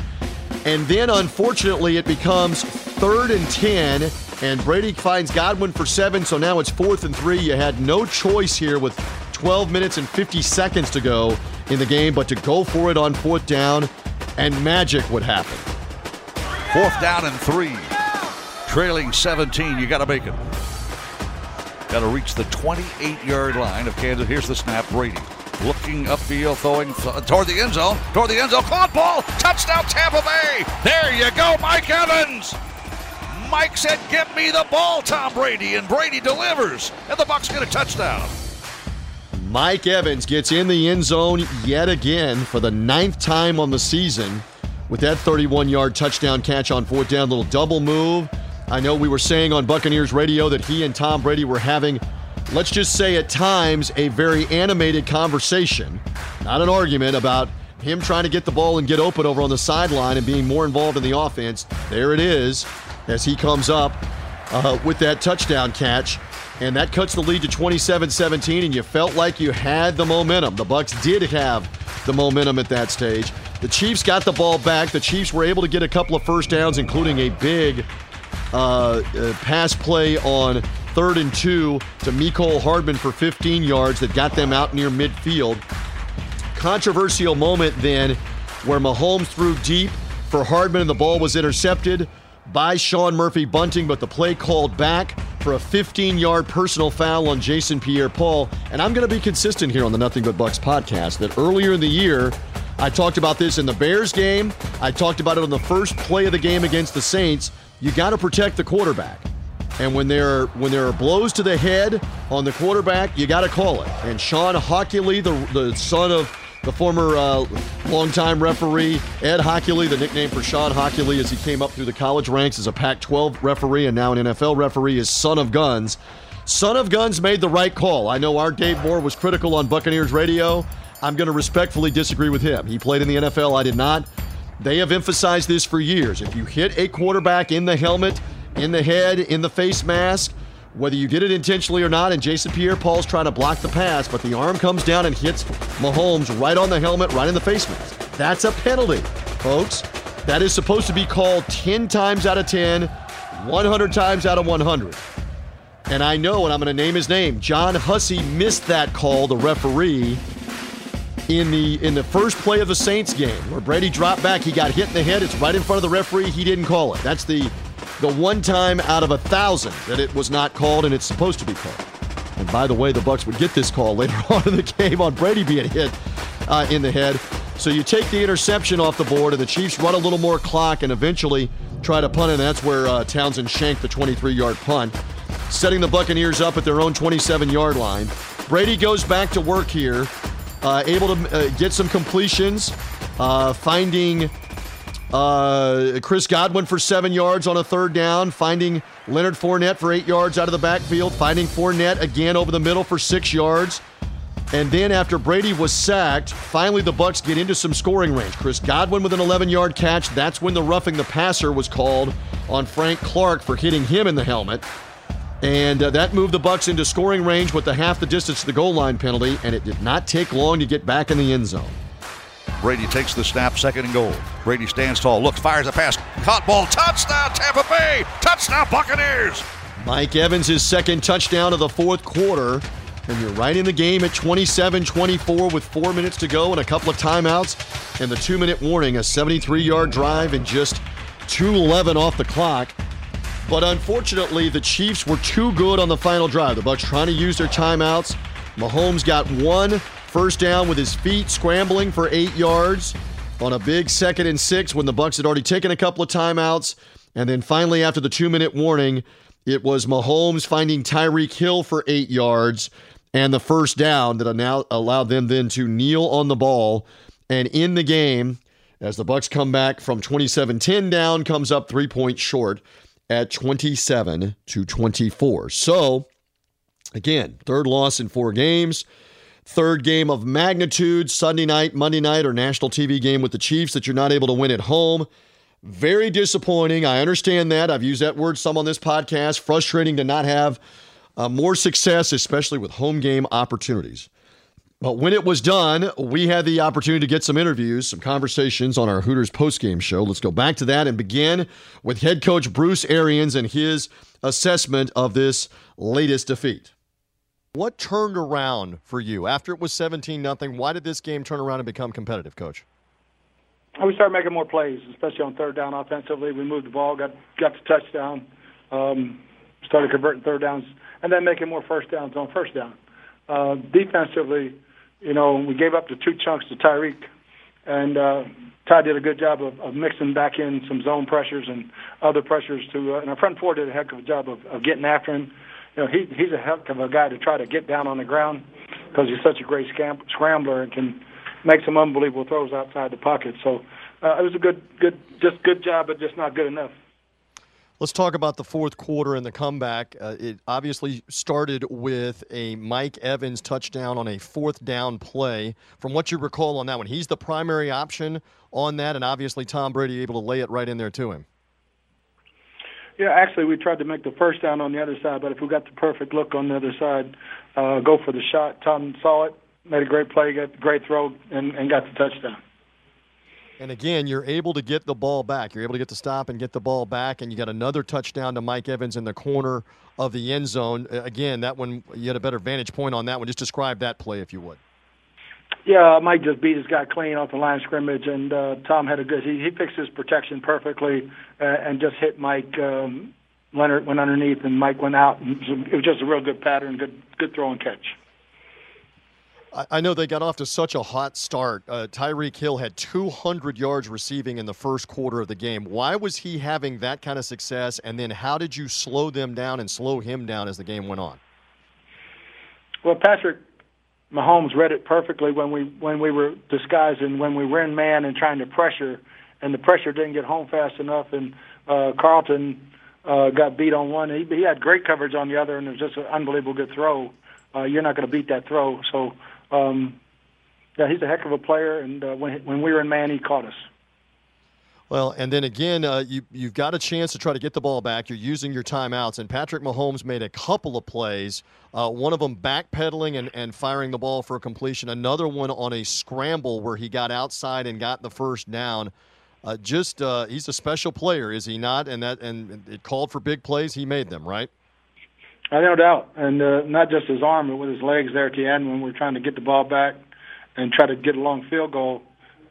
And then, unfortunately, it becomes third and 10, and Brady finds Godwin for seven, so now it's fourth and three. You had no choice here with 12 minutes and 50 seconds to go in the game, but to go for it on fourth down, and magic would happen. Fourth down and three. Trailing 17, you got to make it. Got to reach the 28 yard line of Kansas. Here's the snap, Brady looking upfield, throwing th- toward the end zone, toward the end zone, caught ball, touchdown Tampa Bay. There you go, Mike Evans. Mike said, "Give me the ball, Tom Brady," and Brady delivers, and the Bucks get a touchdown. Mike Evans gets in the end zone yet again for the ninth time on the season with that 31-yard touchdown catch on fourth down. Little double move. I know we were saying on Buccaneers radio that he and Tom Brady were having let's just say at times, a very animated conversation, not an argument about him trying to get the ball and get open over on the sideline and being more involved in the offense. There it is as he comes up uh, with that touchdown catch. And that cuts the lead to 27-17, and you felt like you had the momentum. The Bucks did have the momentum at that stage. The Chiefs got the ball back. The Chiefs were able to get a couple of first downs, including a big uh, uh, pass play on third and two to Mecole Hardman for 15 yards that got them out near midfield. Controversial moment then where Mahomes threw deep for Hardman and the ball was intercepted by Sean Murphy Bunting, but the play called back for a 15 yard personal foul on Jason Pierre Paul. And I'm going to be consistent here on the Nothing But Bucks podcast that earlier in the year, I talked about this in the Bears game. I talked about it on the first play of the game against the Saints. You got to protect the quarterback. And when there when there are blows to the head on the quarterback, you got to call it. And Shawn Hochuli, the the son of the former uh, longtime referee Ed Hochuli, the nickname for Shawn Hochuli as he came up through the college ranks as a Pac-12 referee and now an NFL referee, is son of guns. Son of Guns made the right call. I know our Dave Moore was critical on Buccaneers radio. I'm going to respectfully disagree with him. He played in the NFL. I did not. They have emphasized this for years. If you hit a quarterback in the helmet, in the head, in the face mask, whether you did it intentionally or not, and Jason Pierre Paul's trying to block the pass, but the arm comes down and hits Mahomes right on the helmet, right in the face mask. That's a penalty, folks. That is supposed to be called 10 times out of 10, 100 times out of 100. And I know, and I'm going to name his name. John Hussey missed that call, the referee, in the in the first play of the Saints game, where Brady dropped back. He got hit in the head. It's right in front of the referee. He didn't call it. That's the the one time out of a thousand that it was not called and it's supposed to be called. And by the way, the Bucks would get this call later on in the game on Brady being hit uh, in the head. So you take the interception off the board, and the Chiefs run a little more clock and eventually try to punt, and that's where uh, Townsend shanked the 23-yard punt, setting the Buccaneers up at their own 27-yard line. Brady goes back to work here, uh, able to uh, get some completions, uh, finding uh, Chris Godwin for seven yards on a third down, finding Leonard Fournette for eight yards out of the backfield, finding Fournette again over the middle for six yards. And then after Brady was sacked, finally the Bucks get into some scoring range. Chris Godwin with an 11-yard catch. That's when the roughing the passer was called on Frank Clark for hitting him in the helmet. And uh, that moved the Bucks into scoring range with the half the distance to the goal line penalty, and it did not take long to get back in the end zone. Brady takes the snap, second and goal. Brady stands tall, looks, fires a pass. Caught ball, touchdown, Tampa Bay! Touchdown, Buccaneers! Mike Evans, his second touchdown of the fourth quarter. And you're right in the game at 27 24 with four minutes to go and a couple of timeouts. And the two minute warning, a 73 yard drive and just 2.11 off the clock. But unfortunately, the Chiefs were too good on the final drive. The Bucks trying to use their timeouts. Mahomes got one First down with his feet scrambling for eight yards on a big second and six when the Bucks had already taken a couple of timeouts. And then finally, after the two minute warning, it was Mahomes finding Tyreek Hill for eight yards and the first down that allowed them then to kneel on the ball. And in the game, as the Bucks come back from 27-10 down, comes up three points short at 27 to 24. So again, third loss in four games third game of magnitude, Sunday night, Monday night, or national TV game with the Chiefs that you're not able to win at home. Very disappointing. I understand that. I've used that word some on this podcast. Frustrating to not have uh, more success, especially with home game opportunities. But when it was done, we had the opportunity to get some interviews, some conversations on our Hooters postgame show. Let's go back to that and begin with head coach Bruce Arians and his assessment of this latest defeat. What turned around for you after it was 17 nothing? Why did this game turn around and become competitive, coach? We started making more plays, especially on third down offensively. We moved the ball, got got the touchdown, um, started converting third downs, and then making more first downs on first down. Uh, defensively, you know, we gave up the two chunks to Tyreek, and uh, Ty did a good job of, of mixing back in some zone pressures and other pressures to, uh, and our front four did a heck of a job of, of getting after him you know, he he's a heck of a guy to try to get down on the ground because he's such a great scam- scrambler and can make some unbelievable throws outside the pocket. So uh, it was a good, good, just good job, but just not good enough. Let's talk about the fourth quarter and the comeback. Uh, it obviously started with a Mike Evans touchdown on a fourth down play. From what you recall on that one, he's the primary option on that, and obviously Tom Brady able to lay it right in there to him. Yeah, actually, we tried to make the first down on the other side, but if we got the perfect look on the other side, uh, go for the shot. Tom saw it, made a great play, got a great throw, and, and got the touchdown. And again, you're able to get the ball back. You're able to get the stop and get the ball back, and you got another touchdown to Mike Evans in the corner of the end zone. Again, that one you had a better vantage point on that one. Just describe that play if you would. Yeah, Mike just beat his guy clean off the line of scrimmage, and uh, Tom had a good. He, he fixed his protection perfectly, uh, and just hit Mike. Um, Leonard went underneath, and Mike went out. And it was just a real good pattern, good good throw and catch. I know they got off to such a hot start. Uh, Tyreek Hill had 200 yards receiving in the first quarter of the game. Why was he having that kind of success? And then how did you slow them down and slow him down as the game went on? Well, Patrick Mahomes read it perfectly when we when we were disguising when we were in man and trying to pressure, and the pressure didn't get home fast enough, and uh, Carlton uh, got beat on one. He, he had great coverage on the other, and it was just an unbelievable good throw. Uh, you're not going to beat that throw, so um, yeah, he's a heck of a player, and uh, when when we were in man, he caught us. Well, and then again, uh, you you've got a chance to try to get the ball back. You're using your timeouts, and Patrick Mahomes made a couple of plays. Uh, one of them backpedaling and, and firing the ball for a completion. Another one on a scramble where he got outside and got the first down. Uh, just uh, he's a special player, is he not? And that and it called for big plays. He made them, right? I no doubt, and uh, not just his arm, but with his legs there at the end when we're trying to get the ball back and try to get a long field goal.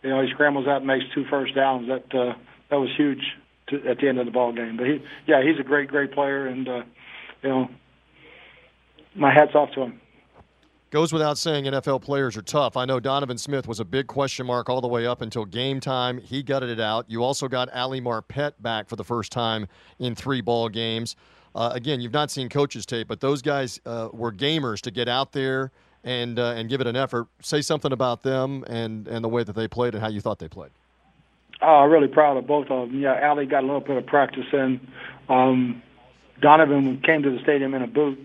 You know, he scrambles out and makes two first downs. That uh, that was huge to, at the end of the ball game. But he, yeah, he's a great, great player, and uh, you know, my hats off to him. Goes without saying, NFL players are tough. I know Donovan Smith was a big question mark all the way up until game time. He gutted it out. You also got Ali Marpet back for the first time in three ball games. Uh, again, you've not seen coaches tape, but those guys uh, were gamers to get out there and uh, and give it an effort. Say something about them and and the way that they played and how you thought they played. Oh, I'm really proud of both of them. Yeah, Ali got a little bit of practice in. Um, Donovan came to the stadium in a boot.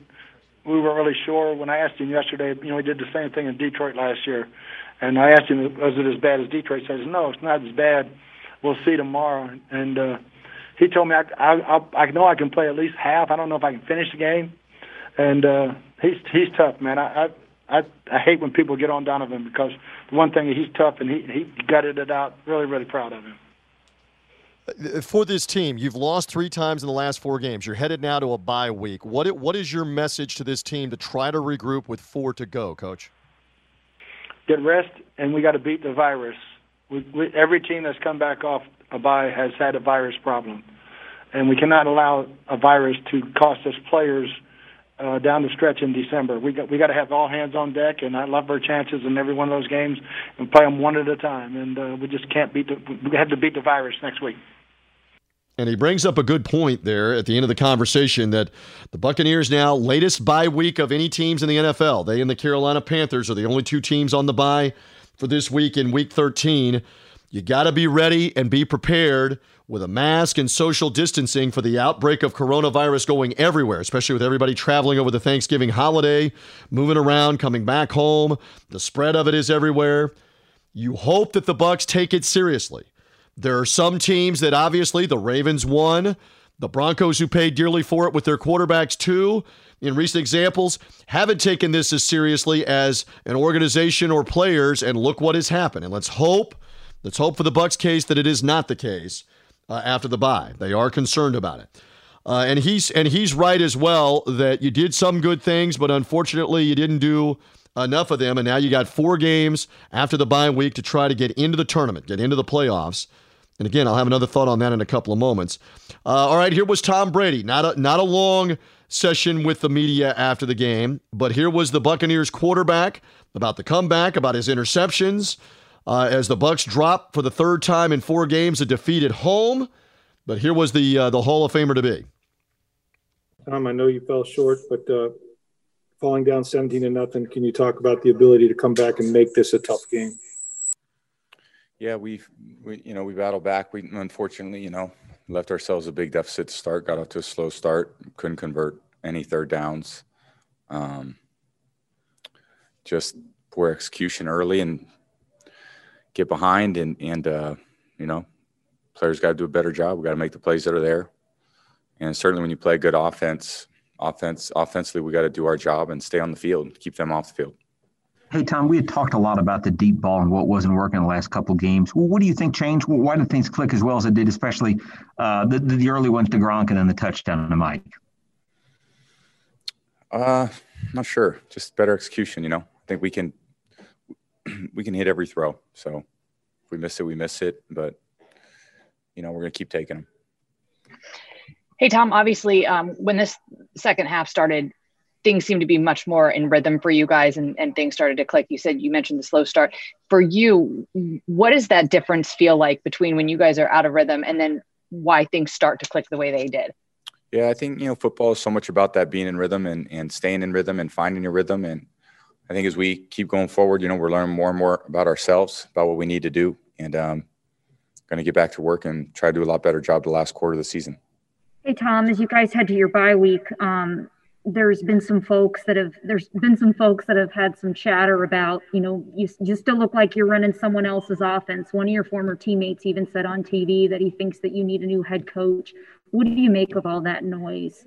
We weren't really sure. When I asked him yesterday, you know, he did the same thing in Detroit last year, and I asked him, "Was it as bad as Detroit?" He says, "No, it's not as bad. We'll see tomorrow." And uh, he told me I, I I know I can play at least half. I don't know if I can finish the game, and uh, he's he's tough, man. I, I I I hate when people get on Donovan because the one thing he's tough and he he gutted it out. Really really proud of him. Uh, for this team, you've lost three times in the last four games. You're headed now to a bye week. What what is your message to this team to try to regroup with four to go, Coach? Get rest, and we got to beat the virus. We, we, every team that's come back off a bye has had a virus problem, and we cannot allow a virus to cost us players uh, down the stretch in December. We got we got to have all hands on deck, and I love our chances in every one of those games and play them one at a time. And uh, we just can't beat the we have to beat the virus next week. And he brings up a good point there at the end of the conversation that the Buccaneers now latest bye week of any teams in the NFL. They and the Carolina Panthers are the only two teams on the bye for this week in week 13. You got to be ready and be prepared with a mask and social distancing for the outbreak of coronavirus going everywhere, especially with everybody traveling over the Thanksgiving holiday, moving around, coming back home. The spread of it is everywhere. You hope that the Bucks take it seriously. There are some teams that obviously the Ravens won, the Broncos who paid dearly for it with their quarterbacks too. In recent examples, haven't taken this as seriously as an organization or players, and look what has happened. And let's hope Let's hope for the Bucks case that it is not the case uh, after the bye. They are concerned about it. Uh, and he's and he's right as well that you did some good things, but unfortunately you didn't do enough of them. And now you got four games after the bye week to try to get into the tournament, get into the playoffs. And again, I'll have another thought on that in a couple of moments. Uh, all right, here was Tom Brady. Not a not a long session with the media after the game, but here was the Buccaneers quarterback about the comeback, about his interceptions, uh, as the Bucks drop for the third time in four games, a defeat at home. But here was the uh, the Hall of Famer to be. Tom, I know you fell short, but uh, falling down 17 to nothing, can you talk about the ability to come back and make this a tough game? Yeah, we've we, you know we battled back. We unfortunately you know left ourselves a big deficit to start. Got off to a slow start. Couldn't convert any third downs. Um, just poor execution early and get behind and and uh, you know players got to do a better job. We got to make the plays that are there, and certainly when you play good offense, offense offensively, we got to do our job and stay on the field, keep them off the field. Hey, Tom, we had talked a lot about the deep ball and what wasn't working the last couple games. Well, what do you think changed? Why did things click as well as it did, especially uh, the, the early ones to Gronk and then the touchdown to Mike? Uh, not sure. Just better execution, you know. I think we can we can hit every throw. So if we miss it, we miss it. But you know, we're gonna keep taking them. Hey Tom, obviously, um, when this second half started, things seemed to be much more in rhythm for you guys and, and things started to click. You said you mentioned the slow start. For you, what does that difference feel like between when you guys are out of rhythm and then why things start to click the way they did? Yeah, I think, you know, football is so much about that being in rhythm and, and staying in rhythm and finding your rhythm. And I think as we keep going forward, you know, we're learning more and more about ourselves, about what we need to do. And um, going to get back to work and try to do a lot better job the last quarter of the season. Hey, Tom, as you guys head to your bye week, um, there's been some folks that have there's been some folks that have had some chatter about you know you, you still look like you're running someone else's offense one of your former teammates even said on tv that he thinks that you need a new head coach what do you make of all that noise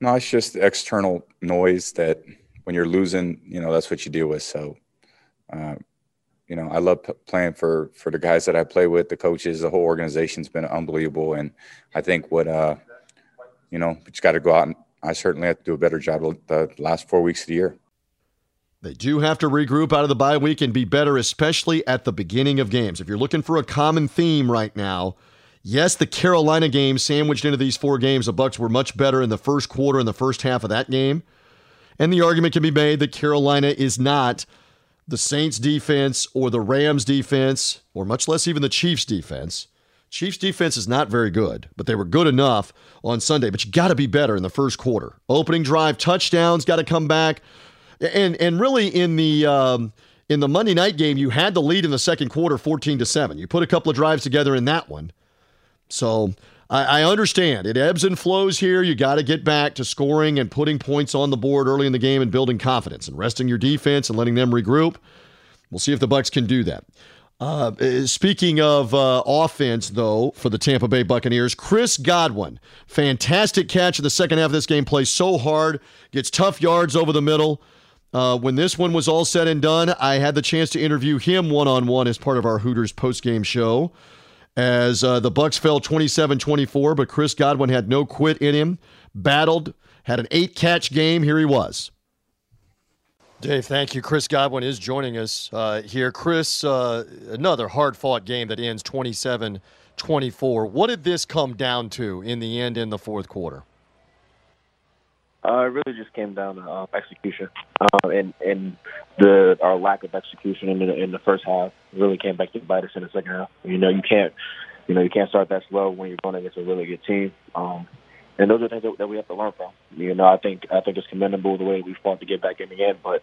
no it's just external noise that when you're losing you know that's what you deal with so uh, you know i love p- playing for for the guys that i play with the coaches the whole organization's been unbelievable and i think what uh you know just got to go out and I certainly have to do a better job the last four weeks of the year. They do have to regroup out of the bye week and be better, especially at the beginning of games. If you're looking for a common theme right now, yes, the Carolina game sandwiched into these four games, the Bucks were much better in the first quarter and the first half of that game. And the argument can be made that Carolina is not the Saints defense or the Rams defense, or much less even the Chiefs defense. Chiefs defense is not very good, but they were good enough on Sunday. But you got to be better in the first quarter. Opening drive, touchdowns, got to come back, and and really in the um, in the Monday night game, you had the lead in the second quarter, fourteen to seven. You put a couple of drives together in that one, so. I, I understand it ebbs and flows here. You got to get back to scoring and putting points on the board early in the game and building confidence and resting your defense and letting them regroup. We'll see if the Bucks can do that. Uh, speaking of uh, offense, though, for the Tampa Bay Buccaneers, Chris Godwin, fantastic catch in the second half of this game, plays so hard, gets tough yards over the middle. Uh, when this one was all said and done, I had the chance to interview him one on one as part of our Hooters post-game show. As uh, the Bucks fell 27-24, but Chris Godwin had no quit in him, battled, had an eight-catch game. Here he was. Dave, thank you. Chris Godwin is joining us uh, here. Chris, uh, another hard fought game that ends 27 24. What did this come down to in the end in the fourth quarter? Uh, it really just came down to uh, execution, um, and and the our lack of execution in the in the first half really came back to bite us in the second half. You know, you can't, you know, you can't start that slow when you're going against a really good team. Um, and those are things that, that we have to learn from. You know, I think I think it's commendable the way we fought to get back in the end, but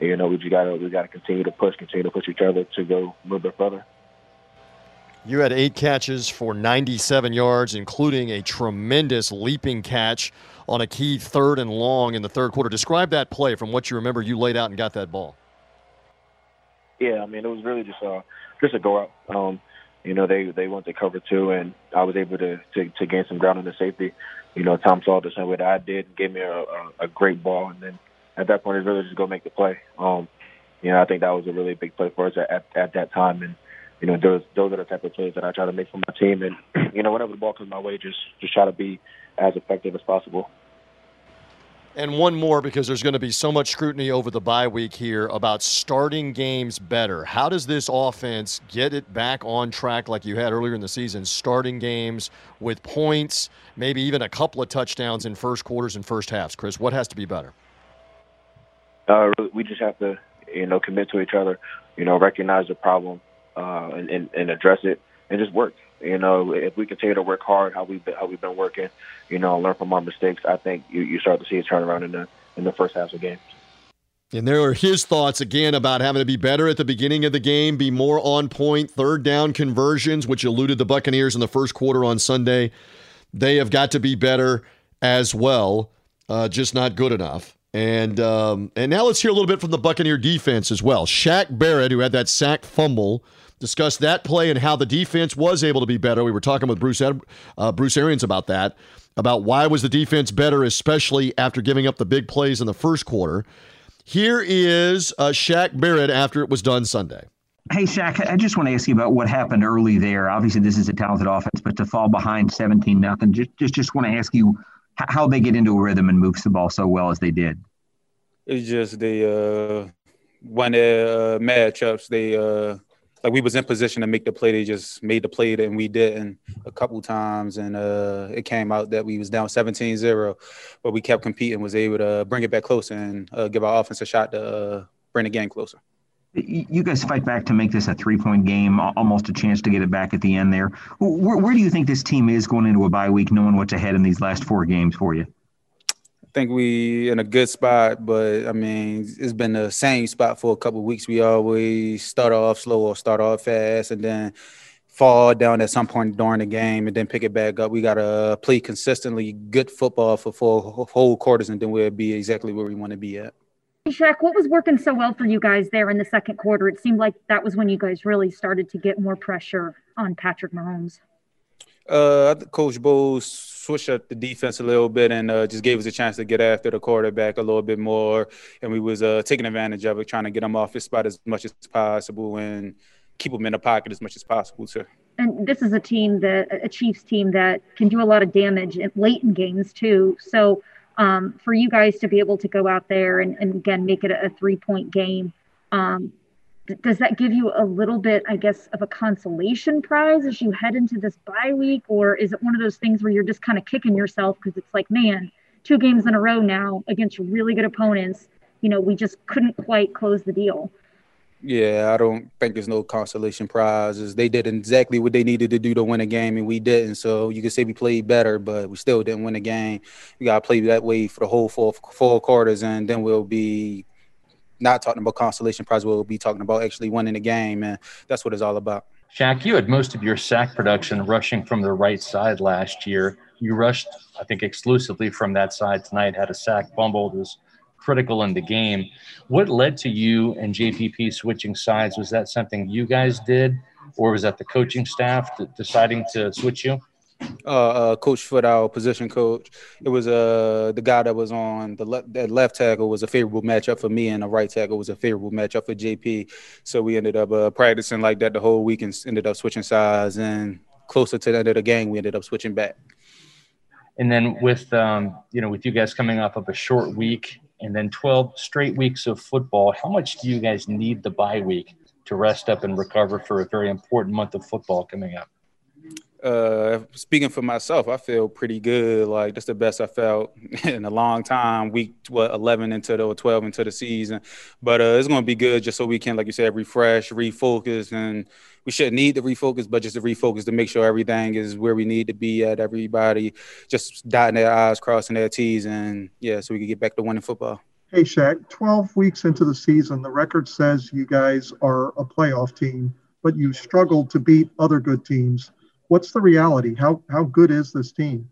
you know, we just gotta we gotta continue to push, continue to push each other to go a little bit further. You had eight catches for 97 yards, including a tremendous leaping catch on a key third and long in the third quarter. Describe that play from what you remember. You laid out and got that ball. Yeah, I mean, it was really just a just a go out. Um, you know, they they went to cover two, and I was able to to, to gain some ground in the safety you know, Tom saw it the same way that I did and gave me a, a, a great ball. And then at that point, it's really just go make the play. Um, you know, I think that was a really big play for us at, at, at that time. And, you know, those those are the type of plays that I try to make for my team. And, you know, whenever the ball comes my way, just, just try to be as effective as possible. And one more because there's going to be so much scrutiny over the bye week here about starting games better. How does this offense get it back on track like you had earlier in the season, starting games with points, maybe even a couple of touchdowns in first quarters and first halves? Chris, what has to be better? Uh, we just have to, you know, commit to each other, you know, recognize the problem uh, and, and, and address it and just work. You know, if we continue to work hard, how we've been, how we've been working, you know, learn from our mistakes, I think you, you start to see a turnaround in the in the first half of games. And there are his thoughts again about having to be better at the beginning of the game, be more on point, third down conversions, which eluded the Buccaneers in the first quarter on Sunday. They have got to be better as well, uh, just not good enough. And um, and now let's hear a little bit from the Buccaneer defense as well. Shaq Barrett, who had that sack fumble discuss that play and how the defense was able to be better. We were talking with Bruce uh, Bruce Arians about that, about why was the defense better, especially after giving up the big plays in the first quarter. Here is uh, Shaq Barrett after it was done Sunday. Hey, Shaq, I just want to ask you about what happened early there. Obviously, this is a talented offense, but to fall behind 17 nothing, just, just just want to ask you how they get into a rhythm and move the ball so well as they did. It's just they uh, when their uh, matchups, they uh, like we was in position to make the play. They just made the play and we didn't a couple times, and uh, it came out that we was down 17-0, but we kept competing, was able to bring it back closer and uh, give our offense a shot to uh, bring the game closer. You guys fight back to make this a three point game, almost a chance to get it back at the end there. Where, where do you think this team is going into a bye week, knowing what's ahead in these last four games for you? Think we in a good spot, but I mean, it's been the same spot for a couple weeks. We always start off slow or start off fast and then fall down at some point during the game and then pick it back up. We got to play consistently good football for four whole quarters and then we'll be exactly where we want to be at. Shaq, what was working so well for you guys there in the second quarter? It seemed like that was when you guys really started to get more pressure on Patrick Mahomes. Uh, Coach Bowles switched up the defense a little bit and uh, just gave us a chance to get after the quarterback a little bit more, and we was uh, taking advantage of it, trying to get him off his spot as much as possible and keep him in the pocket as much as possible too. And this is a team that a Chiefs team that can do a lot of damage late in games too. So um, for you guys to be able to go out there and, and again make it a, a three point game. Um, does that give you a little bit, I guess, of a consolation prize as you head into this bye week, or is it one of those things where you're just kind of kicking yourself because it's like, man, two games in a row now against really good opponents, you know, we just couldn't quite close the deal. Yeah, I don't think there's no consolation prizes. They did exactly what they needed to do to win a game, and we didn't. So you can say we played better, but we still didn't win a game. We got to play that way for the whole four, four quarters, and then we'll be not talking about consolation prize. We'll be talking about actually winning the game, and that's what it's all about. Shaq, you had most of your sack production rushing from the right side last year. You rushed, I think, exclusively from that side tonight. Had a sack fumbled. Was critical in the game. What led to you and JPP switching sides? Was that something you guys did, or was that the coaching staff deciding to switch you? Uh, uh, coach Foote, our position coach. It was uh the guy that was on the left that left tackle was a favorable matchup for me, and the right tackle was a favorable matchup for JP. So we ended up uh, practicing like that the whole week and ended up switching sides. And closer to the end of the game, we ended up switching back. And then with um, you know with you guys coming off of a short week and then 12 straight weeks of football. How much do you guys need the bye week to rest up and recover for a very important month of football coming up? Uh, speaking for myself, I feel pretty good. Like that's the best I felt in a long time. Week what eleven into the or twelve into the season, but uh, it's gonna be good just so we can, like you said, refresh, refocus, and we shouldn't need to refocus, but just to refocus to make sure everything is where we need to be at. Everybody just dotting their I's, crossing their T's, and yeah, so we can get back to winning football. Hey Shaq, 12 weeks into the season, the record says you guys are a playoff team, but you struggled to beat other good teams what's the reality? How how good is this team?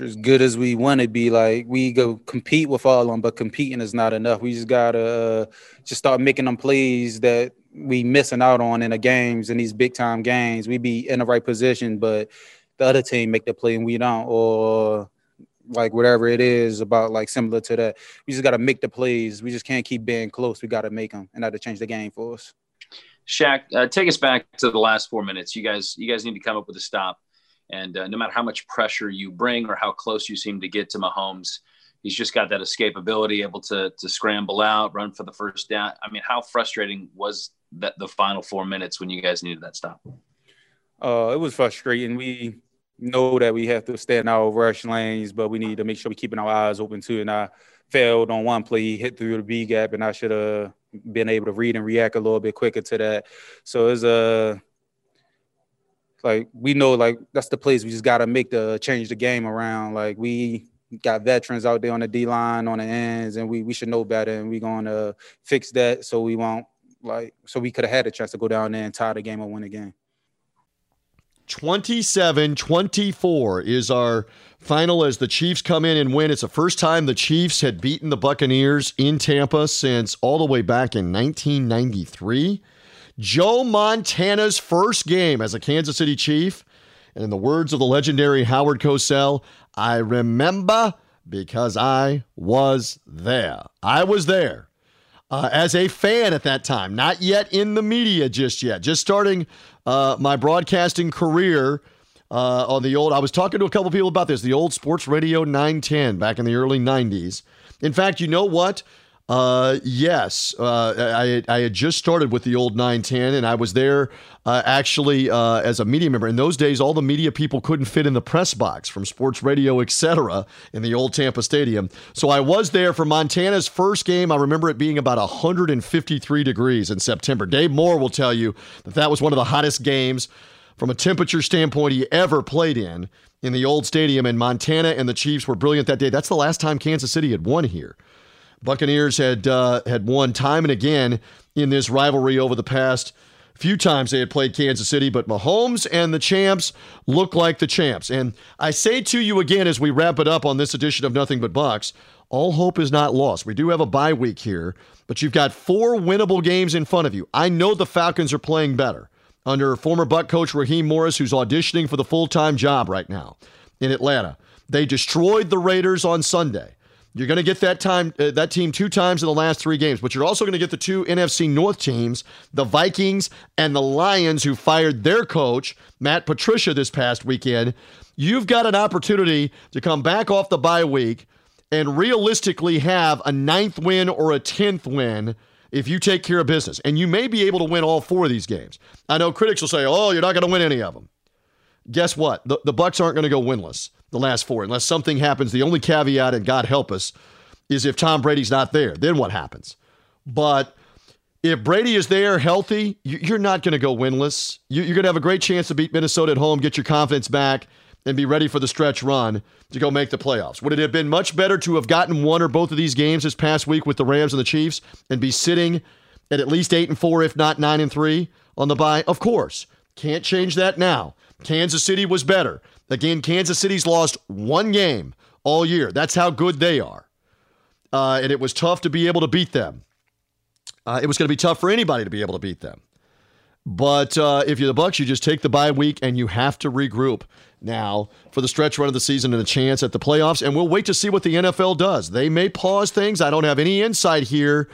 As good as we want to be, like we go compete with all of them, but competing is not enough. We just gotta uh, just start making them plays that we missing out on in the games in these big time games. We be in the right position, but the other team make the play and we don't, or like whatever it is about like similar to that. We just got to make the plays. We just can't keep being close. We got to make them, and that to change the game for us. Shaq, uh, take us back to the last four minutes. You guys, you guys need to come up with a stop. And uh, no matter how much pressure you bring or how close you seem to get to Mahomes, he's just got that escapability, able to to scramble out, run for the first down. I mean, how frustrating was that the final four minutes when you guys needed that stop? Uh, it was frustrating. We know that we have to stay in our rush lanes, but we need to make sure we're keeping our eyes open too. And I failed on one play, he hit through the B gap, and I should have been able to read and react a little bit quicker to that. So it's a like we know like that's the place we just got to make the uh, change the game around. Like we got veterans out there on the D line on the ends, and we we should know better, and we're gonna fix that so we won't like so we could have had a chance to go down there and tie the game or win the game. 27 24 is our final as the Chiefs come in and win. It's the first time the Chiefs had beaten the Buccaneers in Tampa since all the way back in 1993. Joe Montana's first game as a Kansas City Chief. And in the words of the legendary Howard Cosell, I remember because I was there. I was there uh, as a fan at that time, not yet in the media just yet, just starting uh, my broadcasting career uh, on the old. I was talking to a couple people about this, the old Sports Radio 910 back in the early 90s. In fact, you know what? Uh, yes, uh, I, I had just started with the old 910, and I was there uh, actually uh, as a media member. In those days, all the media people couldn't fit in the press box from sports radio, etc., in the old Tampa Stadium. So I was there for Montana's first game. I remember it being about 153 degrees in September. Dave Moore will tell you that that was one of the hottest games from a temperature standpoint he ever played in in the old stadium. And Montana and the Chiefs were brilliant that day. That's the last time Kansas City had won here. Buccaneers had uh, had won time and again in this rivalry over the past few times they had played Kansas City, but Mahomes and the champs look like the champs. And I say to you again as we wrap it up on this edition of Nothing But Bucks, all hope is not lost. We do have a bye week here, but you've got four winnable games in front of you. I know the Falcons are playing better under former Buck coach Raheem Morris, who's auditioning for the full time job right now in Atlanta. They destroyed the Raiders on Sunday. You're going to get that time uh, that team two times in the last 3 games, but you're also going to get the two NFC North teams, the Vikings and the Lions who fired their coach, Matt Patricia this past weekend. You've got an opportunity to come back off the bye week and realistically have a ninth win or a 10th win if you take care of business. And you may be able to win all four of these games. I know critics will say, "Oh, you're not going to win any of them." Guess what? The, the Bucks aren't going to go winless the last four, unless something happens. The only caveat, and God help us, is if Tom Brady's not there. Then what happens? But if Brady is there, healthy, you're not going to go winless. You're going to have a great chance to beat Minnesota at home, get your confidence back, and be ready for the stretch run to go make the playoffs. Would it have been much better to have gotten one or both of these games this past week with the Rams and the Chiefs and be sitting at at least eight and four, if not nine and three on the bye? Of course. Can't change that now. Kansas City was better. Again, Kansas City's lost one game all year. That's how good they are. Uh, and it was tough to be able to beat them. Uh, it was going to be tough for anybody to be able to beat them. But uh, if you're the Bucks, you just take the bye week and you have to regroup now for the stretch run of the season and a chance at the playoffs. And we'll wait to see what the NFL does. They may pause things. I don't have any insight here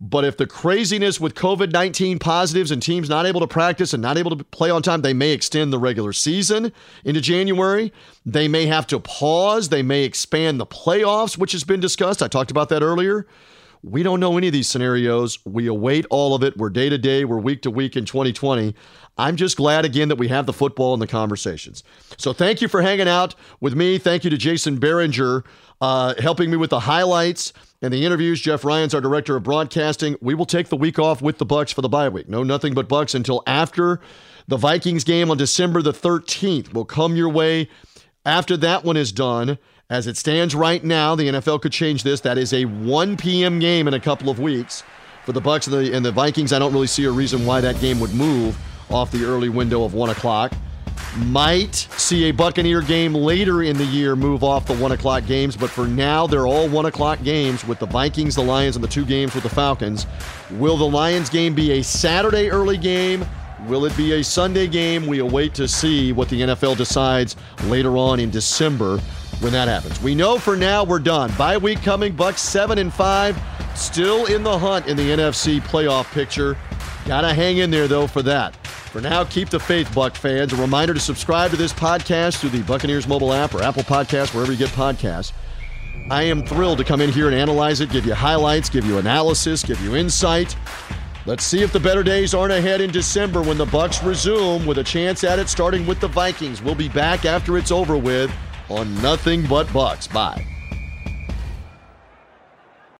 but if the craziness with COVID 19 positives and teams not able to practice and not able to play on time, they may extend the regular season into January. They may have to pause. They may expand the playoffs, which has been discussed. I talked about that earlier. We don't know any of these scenarios. We await all of it. We're day to day, we're week to week in 2020. I'm just glad again that we have the football and the conversations. So thank you for hanging out with me. Thank you to Jason Behringer uh, helping me with the highlights and the interviews. Jeff Ryan's our director of broadcasting. We will take the week off with the Bucks for the bye week. No, nothing but Bucks until after the Vikings game on December the 13th. Will come your way after that one is done. As it stands right now, the NFL could change this. That is a 1 p.m. game in a couple of weeks for the Bucks and the, and the Vikings. I don't really see a reason why that game would move off the early window of one o'clock might see a Buccaneer game later in the year move off the one o'clock games, but for now, they're all one o'clock games with the Vikings, the Lions, and the two games with the Falcons. Will the Lions game be a Saturday early game? Will it be a Sunday game? We await to see what the NFL decides later on in December when that happens. We know for now we're done. Bye week coming, Bucks seven and five, still in the hunt in the NFC playoff picture. Gotta hang in there though for that. For now, keep the faith, Buck fans. A reminder to subscribe to this podcast through the Buccaneers mobile app or Apple Podcast, wherever you get podcasts. I am thrilled to come in here and analyze it, give you highlights, give you analysis, give you insight. Let's see if the better days aren't ahead in December when the Bucks resume with a chance at it starting with the Vikings. We'll be back after it's over with on Nothing But Bucks. Bye.